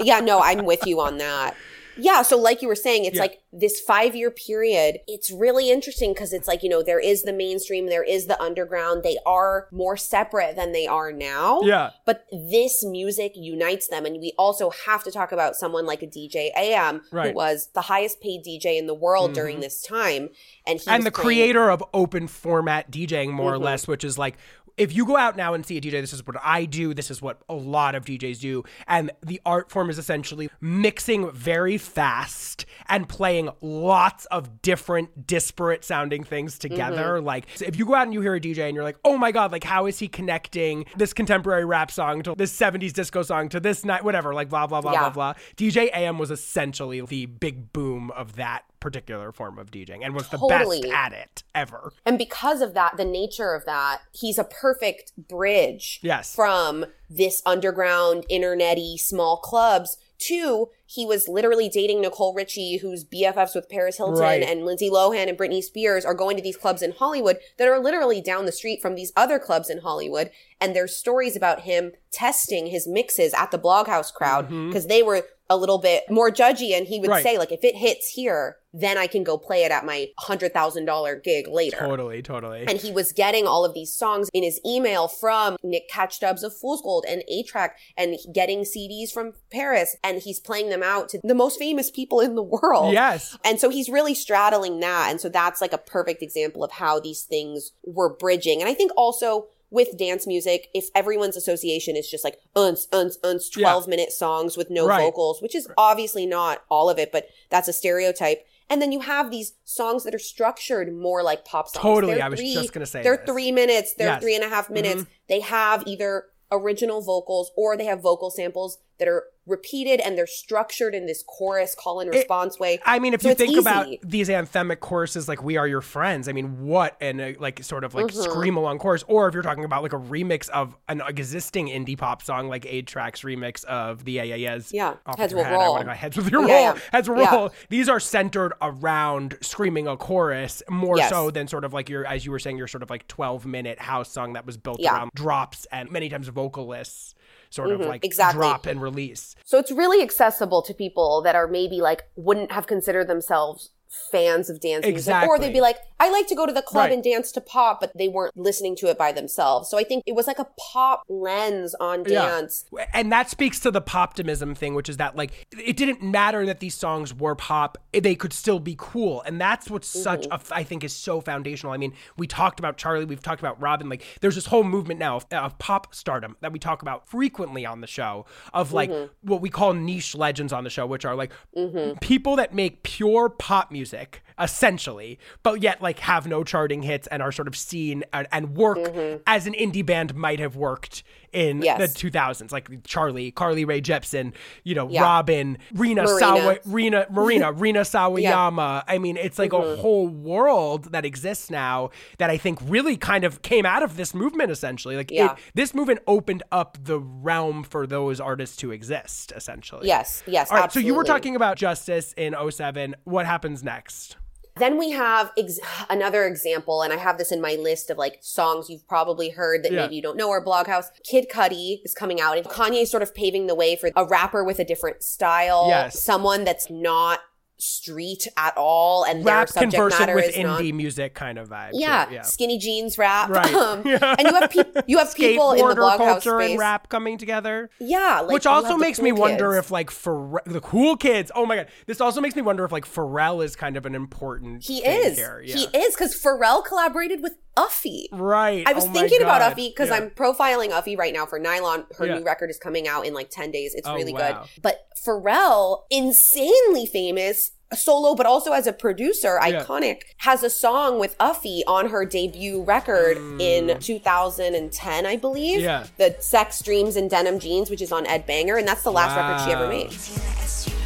yeah, no, I'm with you on that. Yeah, so like you were saying, it's Yeah. like this five year period. It's really interesting because it's like, you know, there is the mainstream, there is the underground. They are more separate than they are now. Yeah. But this music unites them. And we also have to talk about someone like a DJ AM, Right. Mm-hmm. who was the highest paid DJ in the world during this time. And he and the playing- creator of open format DJing, more Mm-hmm. or less, which is like if you go out now and see a DJ, this is what I do, this is what a lot of DJs do. And the art form is essentially mixing very fast and playing lots of different disparate sounding things together. Mm-hmm. Like so if you go out and you hear a DJ and you're like, oh my God, like how is he connecting this contemporary rap song to this 70s disco song to this night, whatever, like blah, blah, blah, Yeah. blah, blah. DJ AM was essentially the big boom of that particular form of DJing and was the Totally. best at it ever. And because of that, the nature of that, he's a perfect bridge Yes. from this underground, internety, small clubs to he was literally dating Nicole Richie, who's BFFs with Paris Hilton Right. and Lindsay Lohan and Britney Spears are going to these clubs in Hollywood that are literally down the street from these other clubs in Hollywood. And there's stories about him testing his mixes at the Bloghouse crowd because they were a little bit more judgy. And he would Mm-hmm. Right. say, like, if it hits here, then I can go play it at my $100,000 gig later. Totally, totally. And he was getting all of these songs in his email from Nick Catchdubs of Fool's Gold and A-Trak and getting CDs from Paris. And he's playing them out to the most famous people in the world. yes. And so he's really straddling that. And so that's like a perfect example of how these things were bridging. And I think also with dance music, if everyone's association is just like uns, uns, uns, Yeah. 12 minute songs with no Right. vocals, which is obviously not all of it, but that's a stereotype. And then you have these songs that are structured more like pop songs. Totally, They're I was just gonna say They're this. three minutes, they're Yes. Mm-hmm. three and a half minutes. They have either original vocals or they have vocal samples that are repeated and they're structured in this chorus call and response way. I mean, if So you think about these anthemic choruses like "We Are Your Friends," I mean, what and uh, like sort of like Mm-hmm. scream along chorus, or if you're talking about like a remix of an existing indie pop song like A-Trak's remix of the Yeah Yeah Yeahs. Yeah, Heads Will head, Roll. Heads with your Yeah, roll. yeah. Heads will Yeah. roll. These are centered around screaming a chorus more Yes. so than sort of like your, as you were saying, your sort of like 12 minute house song that was built around drops and many times vocalists sort of like Mm-hmm. exactly. drop and release. So it's really accessible to people that are maybe like wouldn't have considered themselves fans of dance music or they'd be like I like to go to the club Right. and dance to pop but they weren't listening to it by themselves. So I think it was like a pop lens on Yeah. dance. And that speaks to the poptimism thing, which is that like it didn't matter that these songs were pop; eh, they could still be cool, and that's what's mm-hmm. such a I think is so foundational. I mean, we talked about Charli, we've talked about Robyn. Like, there's this whole movement now of, of pop stardom that we talk about frequently on the show of like mm-hmm. what we call niche legends on the show, which are like mm-hmm. people that make pure pop music music essentially, but yet like have no charting hits and are sort of seen and, and work as an indie band might have worked in Yes. the 2000s, like Charli, Carly Rae Jepsen, you know, Yeah. Robyn, Rena Marina. Sawa, Rina, Marina, Rina Sawayama. I mean, it's like Mm-hmm. a whole world that exists now that I think really kind of came out of this movement essentially. Like Yeah. it, this movement opened up the realm for those artists to exist essentially. Yes, yes, All right, so you were talking about Justice in 07. What happens next? Then we have ex- another example, and I have this in my list of like songs you've probably heard that Yeah. maybe you don't know or Bloghouse. Kid Cudi is coming out, and Kanye is sort of paving the way for a rapper with a different style, Yes. someone that's not street at all, and their Rap subject conversing matter with is not. indie music kind of vibe. too. Yeah, yeah. skinny jeans rap, Right. um, and you have pe- you have people in the bloghouse culture space. and rap coming together. Yeah, like Which also makes me cool wonder kids. if like for the cool kids. Oh my god, this also makes me wonder if like Pharrell is kind of an important. he is Here. Yeah. he is because Pharrell collaborated with Uffie. Right. I was Oh thinking about. Uffie because Yeah. I'm profiling Uffie right now for Nylon. Her Yeah. new record is coming out in like 10 days. It's Oh, really wow. good. But Pharrell, insanely famous, solo, but also as a producer, Yeah. iconic, has a song with Uffie on her debut record in Mm. 2010, I believe. Yeah. The Sex, Dreams, and Denim Jeans, which is on Ed Banger. And that's the last record she ever Wow. made.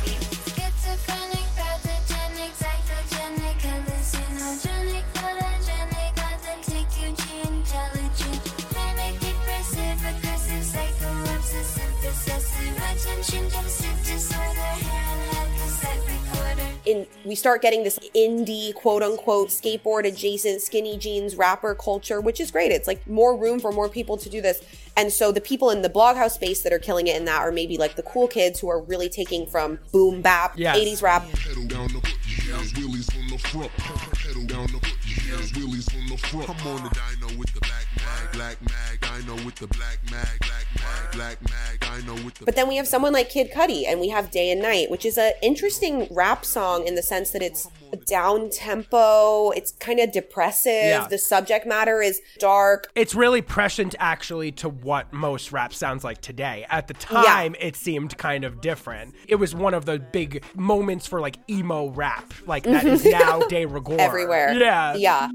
In we start getting this indie quote unquote skateboard adjacent skinny jeans rapper culture which is great it's like more room for more people to do this and so the people in the bloghouse space that are killing it in that are maybe like the cool kids who are really taking from boom bap Yes. 80s rap Pedal down the yeah. Wheelies on the front, pedal down the foot, yeah. Wheelies on the front. I'm on the dyno with the black mag, black mag. Dyno with the black mag, black mag, black mag. Dyno with the. But then we have someone like Kid Cudi, and we have Day and Night, which is an interesting rap song in the sense that it's down tempo, it's kind of depressive. Yeah. The subject matter is dark. It's really prescient actually to what most rap sounds like today. At the time, it seemed kind of different. It was one of the big moments for like emo rap, like that is mm-hmm. now de rigueur. Everywhere. Yeah. Yeah.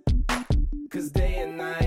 Cause day and night,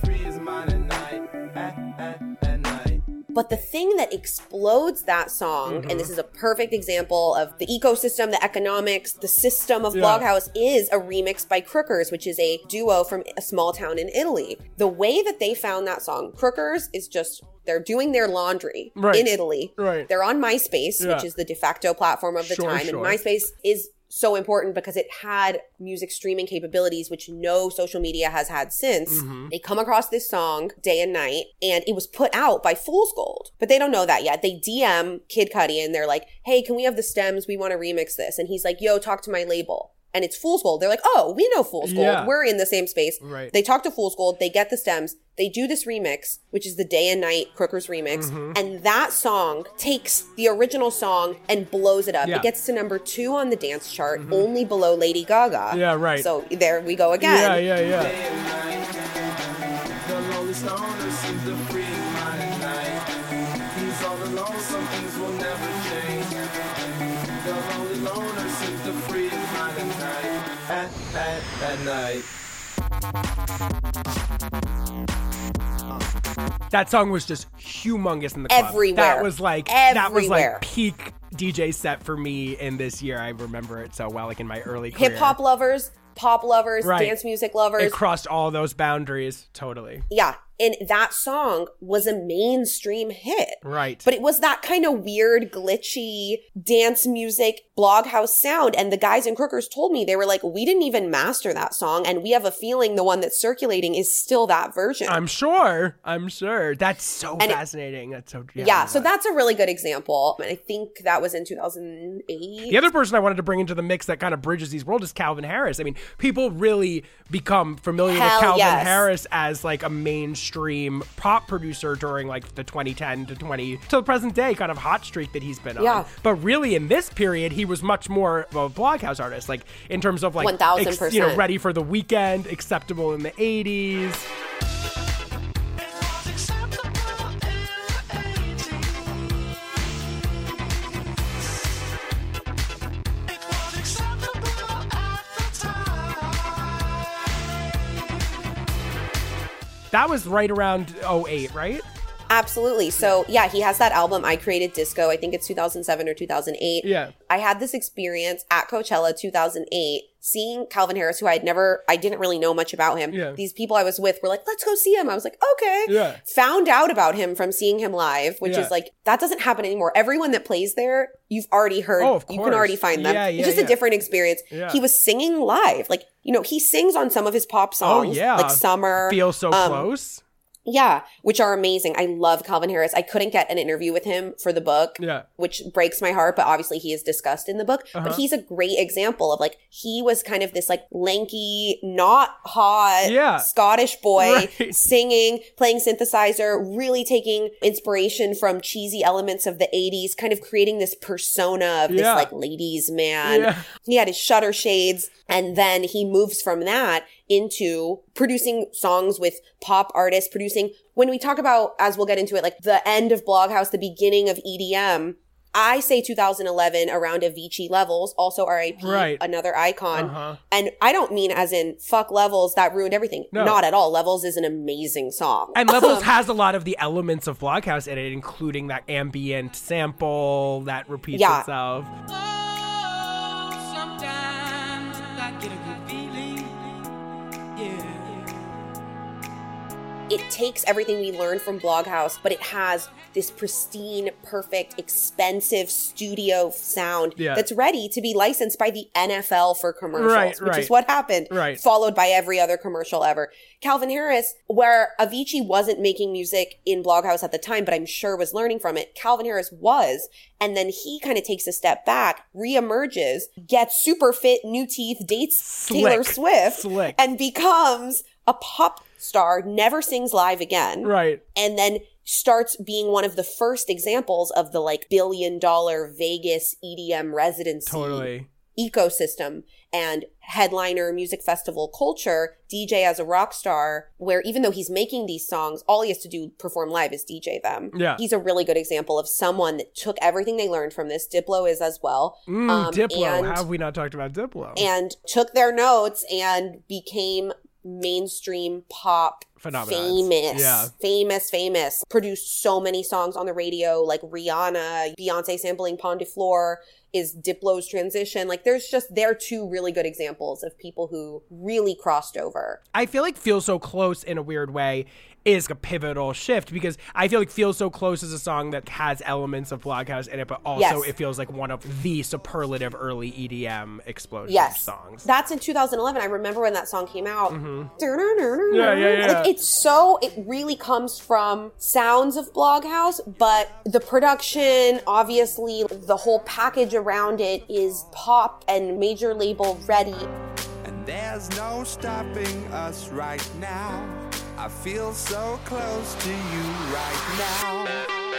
But the thing that explodes that song, and this mm-hmm. is a perfect example of the ecosystem, the economics, the system of Yeah. Bloghouse, is a remix by Crookers, which is a duo from a small town in Italy. The way that they found that song, Crookers is just. They're doing their laundry Right. in Italy. Right. They're on MySpace, Yeah. which is the de facto platform of the Sure, time. sure. And MySpace is so important because it had music streaming capabilities, which no social media has had since. Mm-hmm. They come across this song day and night, and it was put out by Fool's Gold, but they don't know that yet. They DM Kid Cudi and they're like, "Hey, can we have the stems? We want to remix this." And he's like, "Yo, talk to my label." And it's Fool's Gold. They're like, "Oh, we know Fool's Gold. Yeah. We're in the same space." Right. They talk to Fool's Gold. They get the stems. They do this remix, which is the Day and Night Crookers remix, Mm-hmm. and that song takes the original song and blows it up. Yeah. Mm-hmm. It gets to number two on the dance chart, only below Lady Gaga. Yeah, right. So there we go again. Yeah, yeah, yeah. At, at, at night. That song was just humongous in the club. Everywhere. That was like that was like peak DJ set for me in this year. I remember it so well, like in my early career. Hip hop lovers, pop lovers, Right. dance music lovers. It crossed all those boundaries. Totally. yeah. And that song was a mainstream hit. Right. But it was that kind of weird, glitchy dance music blog house sound. And the guys in Crookers told me, they were like, we didn't even master that song. And we have a feeling the one that's circulating is still that version. I'm sure. I'm sure. That's so And it- fascinating. That's so yeah. yeah, so that's a really good example. And I think that was in 2008. The other person I wanted to bring into the mix that kind of bridges these worlds is Calvin Harris. I mean, people really become familiar Hell with Calvin yes. Harris as like a mainstream pop producer during like the 2010 to 20 to the present day kind of hot streak that he's been on. Yeah. But really in this period, he was much more of a bloghouse artist, like in terms of like 1000%. you know, ready for the weekend, acceptable in the 80s. That was right around 08, right? Absolutely. So, yeah, he has that album, I Created Disco. I think it's 2007 or 2008. Yeah. I had this experience at Coachella 2008, seeing Calvin Harris, who I had never, I didn't really know much about him. Yeah. These people I was with were like, let's go see him. I was like, okay. Yeah. Found out about him from seeing him live, which Yeah. is like, that doesn't happen anymore. Everyone that plays there, you've already heard. Oh, of You can already find them. Yeah, it's yeah, just yeah. a different experience. He was singing live. Like, you know, he sings on some of his pop songs. oh yeah. Like Summer. Feel so um, close. Yeah, which are amazing. I love Calvin Harris. I couldn't get an interview with him for the book, Yeah. which breaks my heart, but obviously he is discussed in the book. Uh-huh. But he's a great example of like, he was kind of this like lanky, not hot Yeah. Scottish boy Right. singing, playing synthesizer, really taking inspiration from cheesy elements of the 80s, kind of creating this persona of this like ladies man. Yeah. He had his shutter shades, and then he moves from that into producing songs with pop artists, producing. When we talk about, as we'll get into it, like the end of Bloghouse, the beginning of EDM, I say 2011 around Avicii levels, also RIP, Right. another icon. Uh-huh. And I don't mean as in fuck levels, that ruined everything. No. Not at all. Levels is an amazing song. And Levels has a lot of the elements of Bloghouse in it, including that ambient sample that repeats Yeah. itself. It takes everything we learned from Bloghouse, but it has this pristine, perfect, expensive studio sound Yeah. that's ready to be licensed by the NFL for commercials, Right, which right. is what happened. Right. Followed by every other commercial ever. Calvin Harris, where Avicii wasn't making music in Bloghouse at the time, but I'm sure was learning from it, Calvin Harris was. And then he kind of takes a step back, reemerges, gets super fit, new teeth, dates Taylor Swift, Slick. and becomes a pop star, never sings live again Right. and then starts being one of the first examples of the like billion dollar Vegas EDM residency Totally. ecosystem and headliner music festival culture, DJ as a rock star, where even though he's making these songs, all he has to do perform live is DJ them. Yeah. He's a really good example of someone that took everything they learned from this. Diplo is as well. Mm, Um, Diplo. and- How have we not talked about Diplo? and took their notes and became mainstream pop Phenomenons. famous Yeah. famous famous produced so many songs on the radio like rihanna beyonce sampling pond de is diplo's transition like there's just they're two really good examples of people who really crossed over I feel like Feel So Close in a weird way is a pivotal shift because I feel like Feel So Close is a song that has elements of Bloghouse in it, but also Yes. it feels like one of the superlative early EDM explosion yes songs. that's in 2011 i remember when that song came out Mm-hmm. Yeah, yeah, yeah. Like, it's so it really comes from sounds of bloghouse but the production obviously the whole package around it is pop and major label ready there's no stopping us right now. I feel so close to you right now.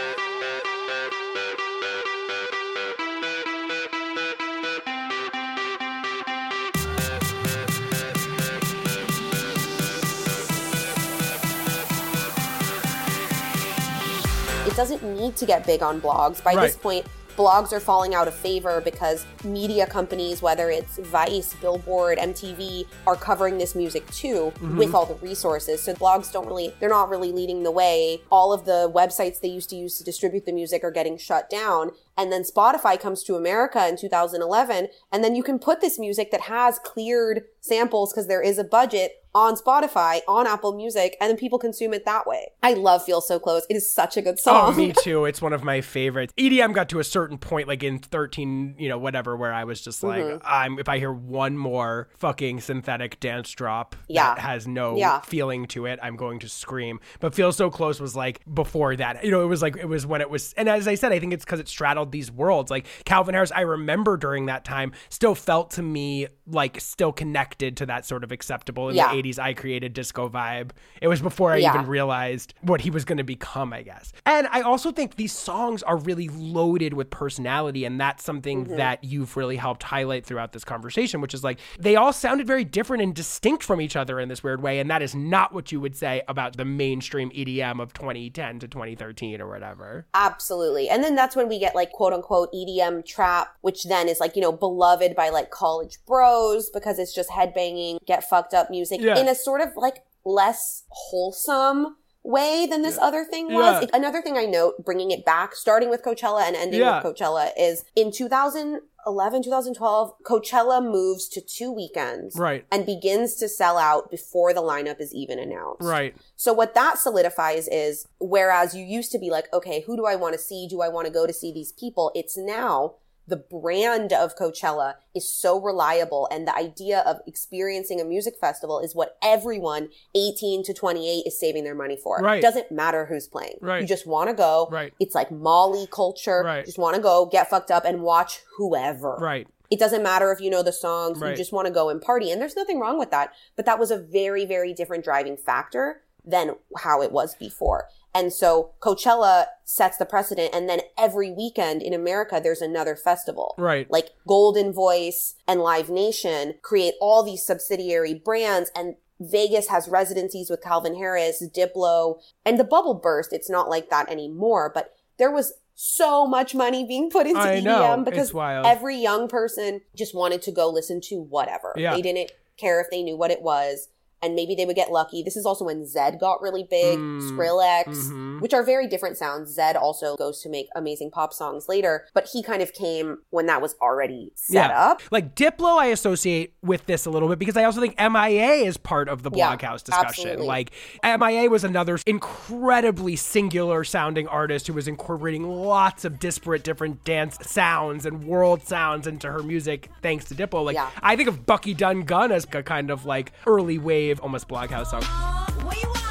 it doesn't need to get big on blogs. By this point, blogs are falling out of favor because media companies, whether it's Vice, Billboard, MTV, are covering this music too Mm-hmm. with all the resources. So blogs don't really, they're not really leading the way. All of the websites they used to use to distribute the music are getting shut down. And then Spotify comes to America in 2011, and then you can put this music that has cleared samples because there is a budget on Spotify, on Apple Music, and then people consume it that way. I love Feel So Close. It is such a good song. Oh, song. me too. It's one of my favorites. EDM got to a certain point, like in 13, you know, whatever, where I was just like, Mm-hmm. I'm if I hear one more fucking synthetic dance drop Yeah. that has no Yeah. feeling to it, I'm going to scream. But Feel So Close was like before that. You know, it was like, it was when it was, and as I said, I think it's because it straddled these worlds. Like Calvin Harris, I remember during that time, still felt to me like still connected to that sort of acceptable in Yeah. the 80s I created disco vibe. It was before I Yeah. even realized what he was going to become, I guess. And I also think these songs are really loaded with personality, and that's something Mm-hmm. that you've really helped highlight throughout this conversation, which is like they all sounded very different and distinct from each other in this weird way. And that is not what you would say about the mainstream EDM of 2010 to 2013 or whatever. Absolutely. And then that's when we get like quote unquote EDM trap, which then is like, you know, beloved by like college bros because it's just headbanging, get fucked up music Yeah. in a sort of like less wholesome way than this other thing was. Yeah. Another thing I note, bringing it back, starting with Coachella and ending Yeah. with Coachella, is in 2011, 2012, Coachella moves to two weekends. Right. And begins to sell out before the lineup is even announced. Right. So what that solidifies is whereas you used to be like, okay, who do I want to see? Do I want to go to see these people? It's now the brand of Coachella is so reliable and the idea of experiencing a music festival is what everyone 18 to 28 is saving their money for. Right. It doesn't matter who's playing. Right. You just want to go. Right. It's like Molly culture. Right. You just want to go, get fucked up and watch whoever. Right. It doesn't matter if you know the songs, Right. you just want to go and party. And there's nothing wrong with that. But that was a very, very different driving factor than how it was before. And so Coachella sets the precedent. And then every weekend in America, there's another festival. Right. Like Golden Voice and Live Nation create all these subsidiary brands and Vegas has residencies with Calvin Harris, Diplo, and the bubble burst. It's not like that anymore, but there was so much money being put into I EDM know. because every young person just wanted to go listen to whatever. Yeah. They didn't care if they knew what it was. And maybe they would get lucky. This is also when Zedd got really big, Mm, Skrillex, mhm. which are very different sounds. Zedd also goes to make amazing pop songs later, but he kind of came when that was already set up. Like Diplo, I associate with this a little bit because I also think MIA is part of the Yeah, Bloghouse discussion. absolutely. Like MIA was another incredibly singular sounding artist who was incorporating lots of disparate different dance sounds and world sounds into her music thanks to Diplo. Like Yeah. I think of Bucky Done Gun as a kind of like early wave, almost Bloghouse song.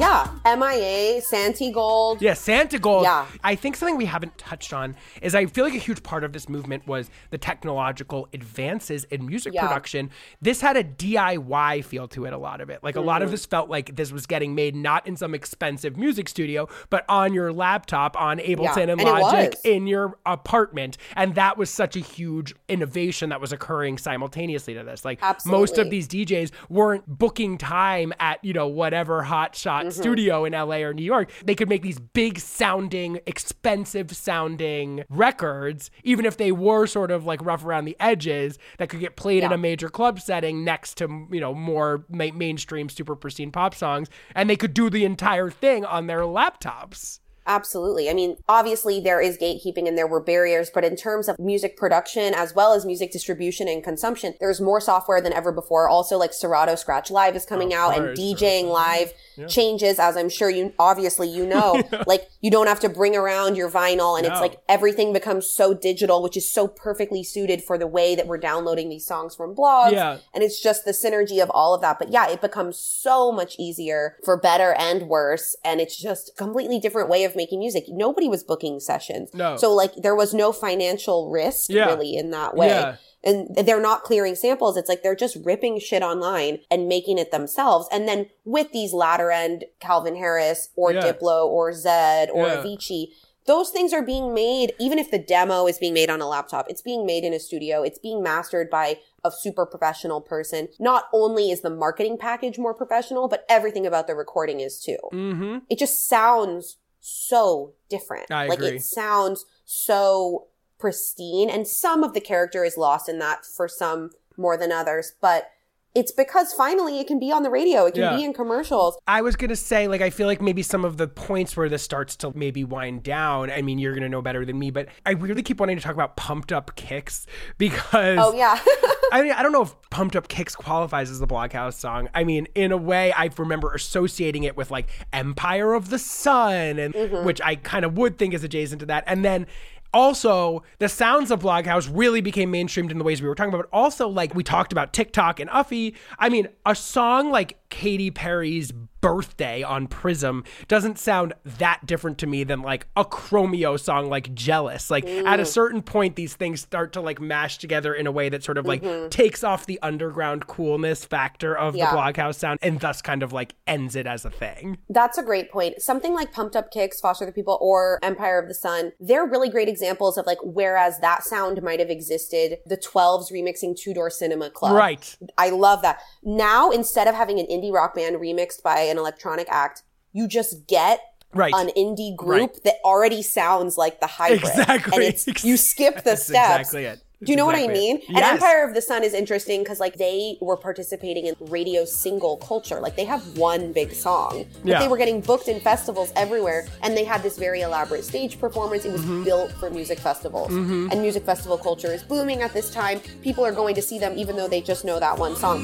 Yeah, MIA, Santi Gold. Yeah, Santa Gold. Yeah. I think something we haven't touched on is I feel like a huge part of this movement was the technological advances in music Yeah. production. This had a DIY feel to it, a lot of it. Like a lot Mm-hmm. of this felt like this was getting made not in some expensive music studio, but on your laptop, on Ableton and and Logic in your apartment. And that was such a huge innovation that was occurring simultaneously to this. Like most of these DJs weren't booking time at, you know, whatever hot shot Mm-hmm. studio in LA or New York. They could make these big sounding, expensive sounding records, even if they were sort of like rough around the edges, that could get played in a major club setting next to, you know, more ma- mainstream, super pristine pop songs. And they could do the entire thing on their laptops. Absolutely. I mean, obviously there is gatekeeping and there were barriers, but in terms of music production as well as music distribution and consumption, there's more software than ever before. Also, like Serato Scratch Live is coming out and DJing live changes, as I'm sure you obviously you know. Like you don't have to bring around your vinyl and it's like everything becomes so digital, which is so perfectly suited for the way that we're downloading these songs from blogs. Yeah. And it's just the synergy of all of that. But yeah, it becomes so much easier for better and worse. And it's just a completely different way of making music. Nobody was booking sessions. No. So like there was no financial risk Yeah. really in that way. And they're not clearing samples. It's like they're just ripping shit online and making it themselves. And then with these latter end Calvin Harris or Yeah. Diplo or Zedd or Yeah. Avicii, those things are being made, even if the demo is being made on a laptop, it's being made in a studio, it's being mastered by a super professional person. Not only is the marketing package more professional, but everything about the recording is too. Mm-hmm. It just sounds so different. I like agree. it sounds so pristine, and some of the character is lost in that for some more than others, but it's because finally it can be on the radio, it can Yeah. be in commercials. I was gonna say, like, I feel like maybe some of the points where this starts to maybe wind down. I mean, you're gonna know better than me, but I really keep wanting to talk about pumped up kicks because Oh yeah. I mean, I don't know if Pumped Up Kicks qualifies as the Bloghouse song. I mean, in a way, I remember associating it with like Empire of the Sun, and Mm-hmm. which I kind of would think is adjacent to that. And then also, the sounds of Bloghouse really became mainstreamed in the ways we were talking about. But also, like we talked about TikTok and Uffie. I mean, a song like Katy Perry's birthday on Prism doesn't sound that different to me than like a Chromeo song like Jealous. Like at a mm. certain point, these things start to like mash together in a way that sort of like mm-hmm. takes off the underground coolness factor of Yeah. the Bloghouse sound and thus kind of like ends it as a thing. That's a great point. Something like Pumped Up Kicks, Foster the People, or Empire of the Sun, they're really great examples of like, whereas that sound might have existed, the Twelves remixing Two Door Cinema Club. Right. I love that. Now, instead of having an indie rock band remixed by an electronic act, you just get Right. an indie group Right. that already sounds like the hybrid. Exactly. And it's, you skip the That's steps. exactly it. Do you know what I Exactly mean? And Empire of the Sun is interesting because like they were participating in radio single culture. Like they have one big song, but Yeah. they were getting booked in festivals everywhere, and they had this very elaborate stage performance. It was Mm-hmm. built for music festivals, and music festival culture is booming at this time. People are going to see them even though they just know that one song.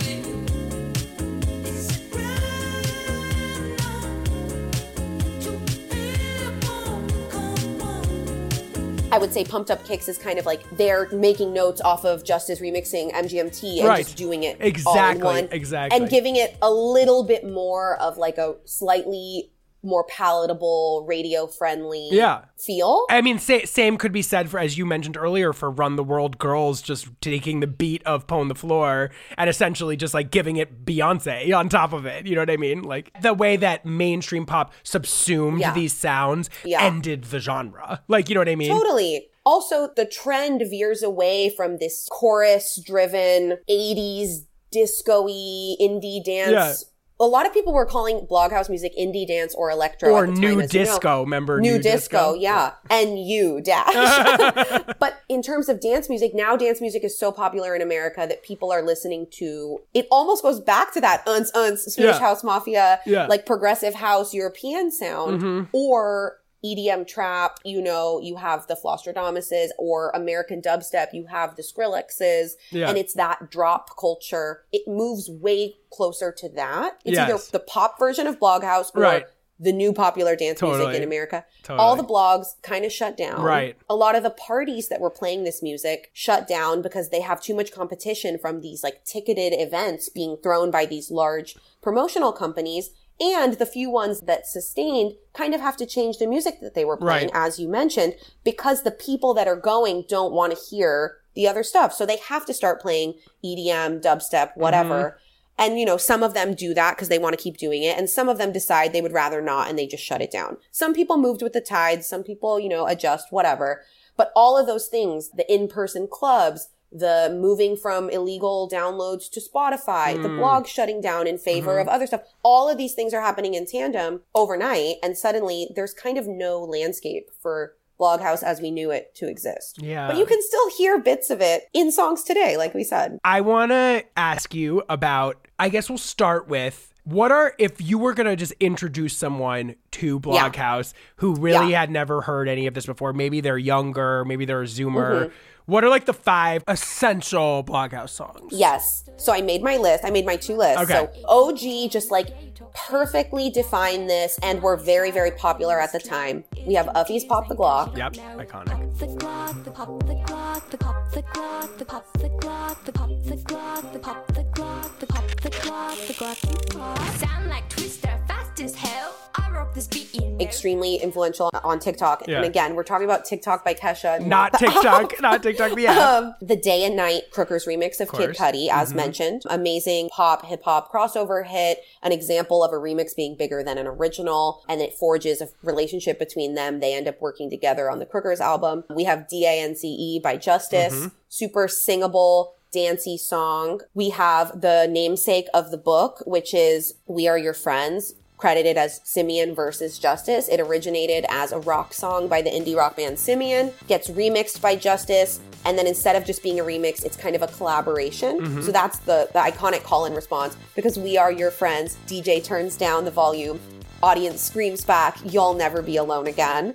I would say Pumped Up Kicks is kind of like they're making notes off of Justice remixing MGMT and Right. just doing it Exactly, all in one, exactly. and giving it a little bit more of like a slightly more palatable, radio friendly Yeah. feel. I mean, sa- same could be said for, as you mentioned earlier, for Run the World Girls, just taking the beat of Pon de Floor and essentially just like giving it Beyonce on top of it. You know what I mean? Like the way that mainstream pop subsumed Yeah. these sounds Yeah. ended the genre. Like, you know what I mean? Totally. Also, the trend veers away from this chorus driven 80s disco y indie dance a lot of people were calling bloghouse music indie dance or electro Or the time, new you know. disco, remember new, new disco, disco? yeah and you dash but in terms of dance music now dance music is so popular in america that people are listening to it almost goes back to that uns uns swedish Yeah. house mafia Yeah. Mm-hmm. like progressive house european sound or EDM trap, you know, you have the Flosstradamuses or American dubstep, you have the Skrillexes, Yeah. and it's that drop culture. It moves way closer to that. It's Yes. either the pop version of Bloghouse or Right. the new popular dance music in America. Totally. All the blogs kind of shut down. Right. A lot of the parties that were playing this music shut down because they have too much competition from these like ticketed events being thrown by these large promotional companies. And the few ones that sustained kind of have to change the music that they were playing, Right. as you mentioned, because the people that are going don't want to hear the other stuff. So they have to start playing EDM, dubstep, whatever. Mm-hmm. And, you know, some of them do that because they want to keep doing it. And some of them decide they would rather not and they just shut it down. Some people moved with the tides. Some people, you know, adjust, whatever. But all of those things, the in-person clubs, the moving from illegal downloads to Spotify, the hmm. blog shutting down in favor of mm-hmm. other stuff, all of these things are happening in tandem overnight. And suddenly there's kind of no landscape for Bloghouse as we knew it to exist. Yeah. But you can still hear bits of it in songs today, like we said. I want to ask you about, I guess we'll start with what are, if you were going to just introduce someone to Yeah. Bloghouse who really Yeah. had never heard any of this before, maybe they're younger, maybe they're a Zoomer. Mm-hmm. What are like the five essential Bloghouse songs? Yes. So I made my list. I made my two lists. Okay. So OG just like perfectly defined this and were very, very popular at the time. We have Uffie's Pop the Glock. Yep, iconic. The clock, the pop, the clock, the pop, the clock, the pop, the clock, the pop, the clock, the pop, the clock, the pop, the clock, the clock, the clock. Sound like Twister, fast as hell. I rock this beat in. Extremely influential on TikTok. Yeah. And again, we're talking about TikTok by Kesha. Not the TikTok, not TikTok, the app. um, the Day and Night Crookers remix of, Kid course. Mm-hmm. Cudi, as mentioned. Amazing pop, hip hop crossover hit, an example of a remix being bigger than an original, and it forges a relationship between them. They end up working together on the Crookers album. We have DANCE by Justice, Mm-hmm. super singable. Dancey song. We have the namesake of the book, which is We Are Your Friends, credited as Simian versus Justice. It originated as a rock song by the indie rock band Simian, gets remixed by Justice, and then instead of just being a remix, it's kind of a collaboration. Mm-hmm. So that's the, the iconic call and response because we are your friends. DJ turns down the volume, audience screams back, You'll never be alone again.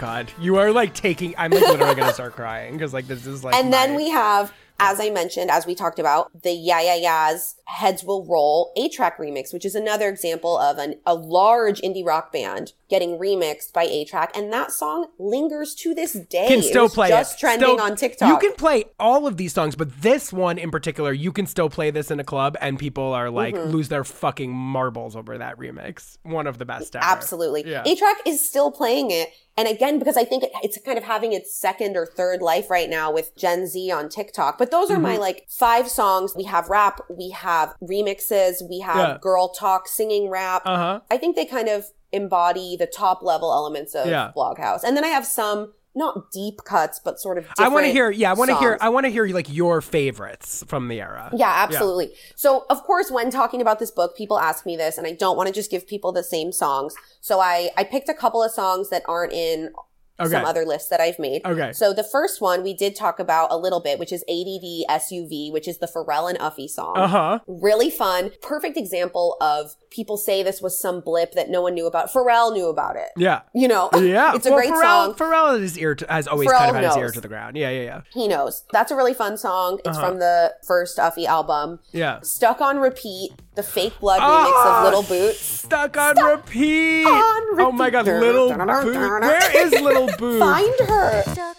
God, you are like taking, I'm like literally to start crying because like this is like. And then we have, as I mentioned, as we talked about, the Yeah Yeah Yeahs Heads Will Roll A-Trak remix, which is another example of an, a large indie rock band getting remixed by A-Trak. And that song lingers to this day. can still play just it. trending Still- on TikTok. You can play all of these songs, but this one in particular, you can still play this in a club, and people are like Mm-hmm. lose their fucking marbles over that remix. One of the best ever. Absolutely. Yeah. A-Trak is still playing it. And again, because I think it's kind of having its second or third life right now with Gen Z on TikTok. But those are my Mm-hmm. like five songs. We have rap, we have remixes, we have Yeah. girl talk, singing rap. Uh huh. I think they kind of embody the top level elements of Yeah. Bloghouse. And then I have some not deep cuts, but sort of I want to hear. Yeah, I want to hear. I want to hear like your favorites from the era. Yeah, absolutely. So, of course, when talking about this book, people ask me this, and I don't want to just give people the same songs. So, I I picked a couple of songs that aren't in Okay. some other lists that I've made. Okay. So, the first one we did talk about a little bit, which is ADD SUV, which is the Pharrell and Uffie song. Uh huh. Really fun. Perfect example of people say this was some blip that no one knew about. Pharrell knew about it. Yeah. You know, Yeah. it's a Well, great Pharrell, song. Pharrell has his ear to, has always Pharrell kind of had his ear to the ground. Yeah, yeah, yeah. He knows. That's a really fun song. It's Uh-huh. from the first Uffie album. Yeah. Stuck on Repeat, the fake blood Ah, remix of Little Boots. Stuck on repeat. on Oh my god, little boo. Where is little boo? Find her. Stuck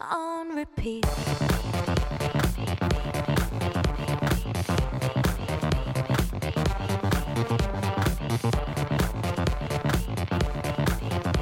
on repeat.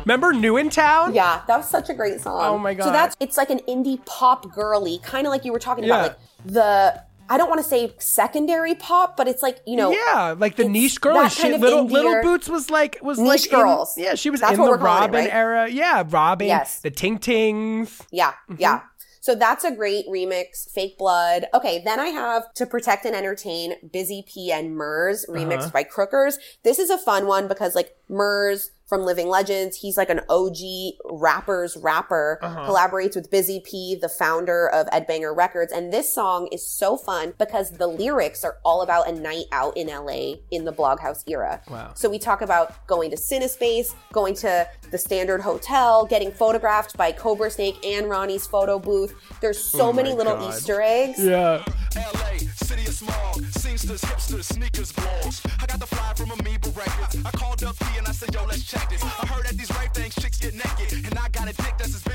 Remember New in Town? Yeah, that was such a great song. Oh my god. So that's it's like an indie pop girly, kind of like you were talking Yeah. about, like the I don't want to say secondary pop, but it's like you know, yeah, like the niche girl. that She, little indie little boots was like was Niche like in- girls. yeah, she was That's in the we're it, Robyn right? era. Yeah, Robyn. Yes. the Ting Tings. Yeah, Mm-hmm. yeah. So that's a great remix. Fake Blood. Okay, then I have To Protect and Entertain, Busy P and Murs, remixed Uh-huh. by Crookers. This is a fun one because like Murs from Living Legends, he's like an OG rapper's rapper, Uh-huh. collaborates with Busy P, the founder of Ed Banger Records. And this song is so fun because the lyrics are all about a night out in LA in the Bloghouse era. Wow. So we talk about going to Cinespace, going to the Standard Hotel, getting photographed by Cobrasnake and Ronnie's photo booth. There's so Oh many little God. Easter eggs. Yeah. LA, city of smog, seamsters, hipsters, sneakers, blogs. I got the fly from Amoeba Records. I called up P and I said, yo, let's check this. I heard at these rave things, chicks get naked. And I got a dick that's as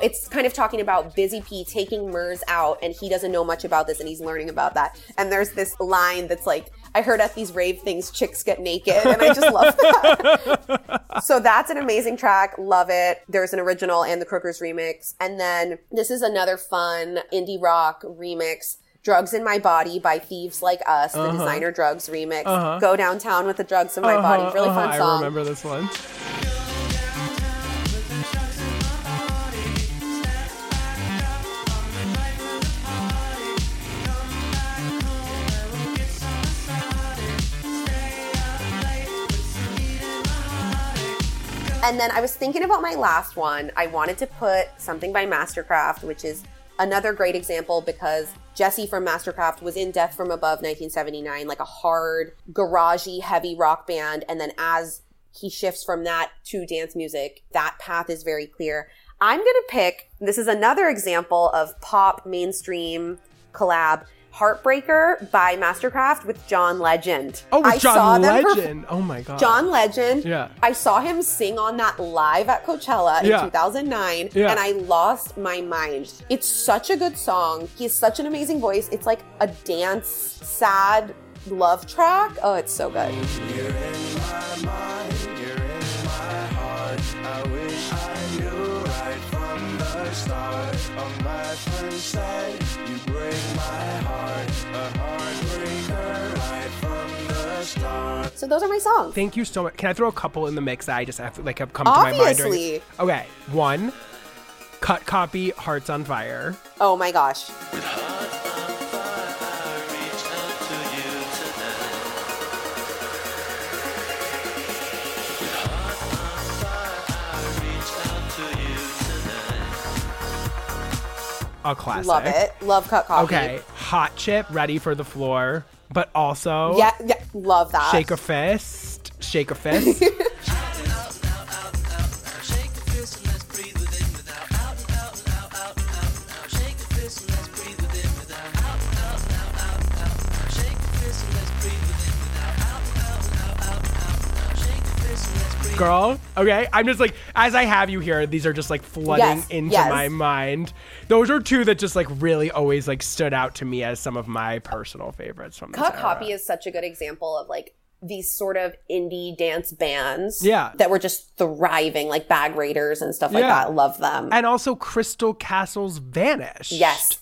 It's kind of talking about Busy P taking Murs out and he doesn't know much about this and he's learning about that. And there's this line that's like, I heard at these rave things, chicks get naked. And I just love that. so that's an amazing track. Love it. There's an original and the Crookers remix. And then this is another fun indie rock remix. Drugs in My Body by Thieves Like Us, the designer drugs remix. Go downtown with the drugs in my body. Uh-huh, Really uh-huh, fun I song. remember this one. And then I was thinking about my last one. I wanted to put something by MSTRKRFT, which is another great example because Jesse from MSTRKRFT was in Death from Above 1979, like a hard, garagey, heavy rock band. And then as he shifts from that to dance music, that path is very clear. I'm going to pick, this is another example of pop mainstream collab. Heartbreaker by MSTRKRFT with John Legend. Oh, with I saw John them perf- Legend. oh my god. John Legend. Yeah. I saw him sing on that live at Coachella in Yeah. 2009 Yeah. and I lost my mind. It's such a good song. He has such an amazing voice. It's like a dance, sad love track. Oh, it's so good. Of my you break my heart, a heartbreaker right from the start. So those are my songs. Thank you so much. Can I throw a couple in the mix that I just have like have come to my mind? during- Okay, one. Cut copy, Hearts on Fire. Oh my gosh. A classic. Love it. Love Cut Copy. Okay, Hot Chip, Ready for the Floor, but also Yeah, yeah, love that. Shake a Fist, Shake a Fist. Girl, okay. I'm just like, as I have you here, these are just like flooding Yes, into yes. my mind. Those are two that just like really always like stood out to me as some of my personal favorites from Cut. Copy is such a good example of like these sort of indie dance bands Yeah. that were just thriving, like Bag Raiders and stuff like Yeah. that. Love them. and also Crystal Castles vanished. Yes.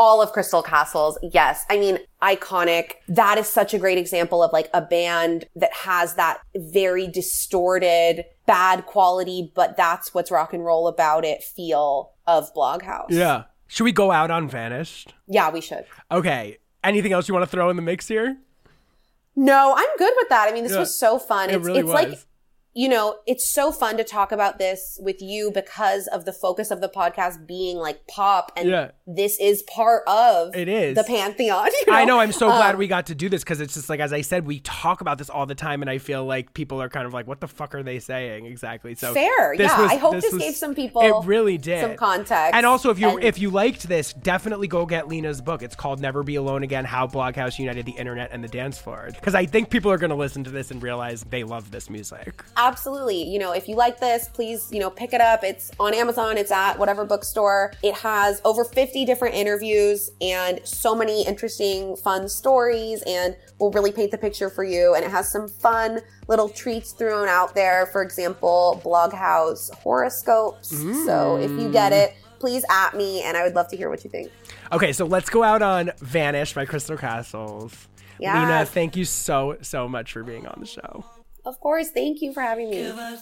All of Crystal Castles. Yes. I mean, iconic. That is such a great example of like a band that has that very distorted, bad quality, but that's what's rock and roll about it feel of Bloghouse. Yeah. Should we go out on Vanished? Yeah, we should. Okay. Anything else you want to throw in the mix here? No, I'm good with that. I mean, this Yeah. was so fun. It it's really it's like was. you know, it's so fun to talk about this with you because of the focus of the podcast being like pop and Yeah. This is part of It is. the pantheon. you I know. I'm so glad Um, we got to do this because it's just like, as I said, we talk about this all the time, and I feel like people are kind of like, "What the fuck are they saying?" Exactly. So Fair. this Yeah, was- I hope this was- gave some people It really did some context. And also, if you And- if you liked this, definitely go get Lina's book. It's called "Never Be Alone Again: How Bloghouse United the Internet and the Dance Floor." Because I think people are going to listen to this and realize they love this music. Absolutely. You know, if you like this, please, you know, pick it up. It's on Amazon, it's at whatever bookstore. It has over 50 different interviews and so many interesting, fun stories, and will really paint the picture for you. And it has some fun little treats thrown out there. For example, Bloghouse horoscopes. So if you get it, please at me, and I would love to hear what you think. Okay, so let's go out on Vanish by Crystal Castles. Yes. Lina, thank you so, so much for being on the show. Of course, thank you for having me. Give us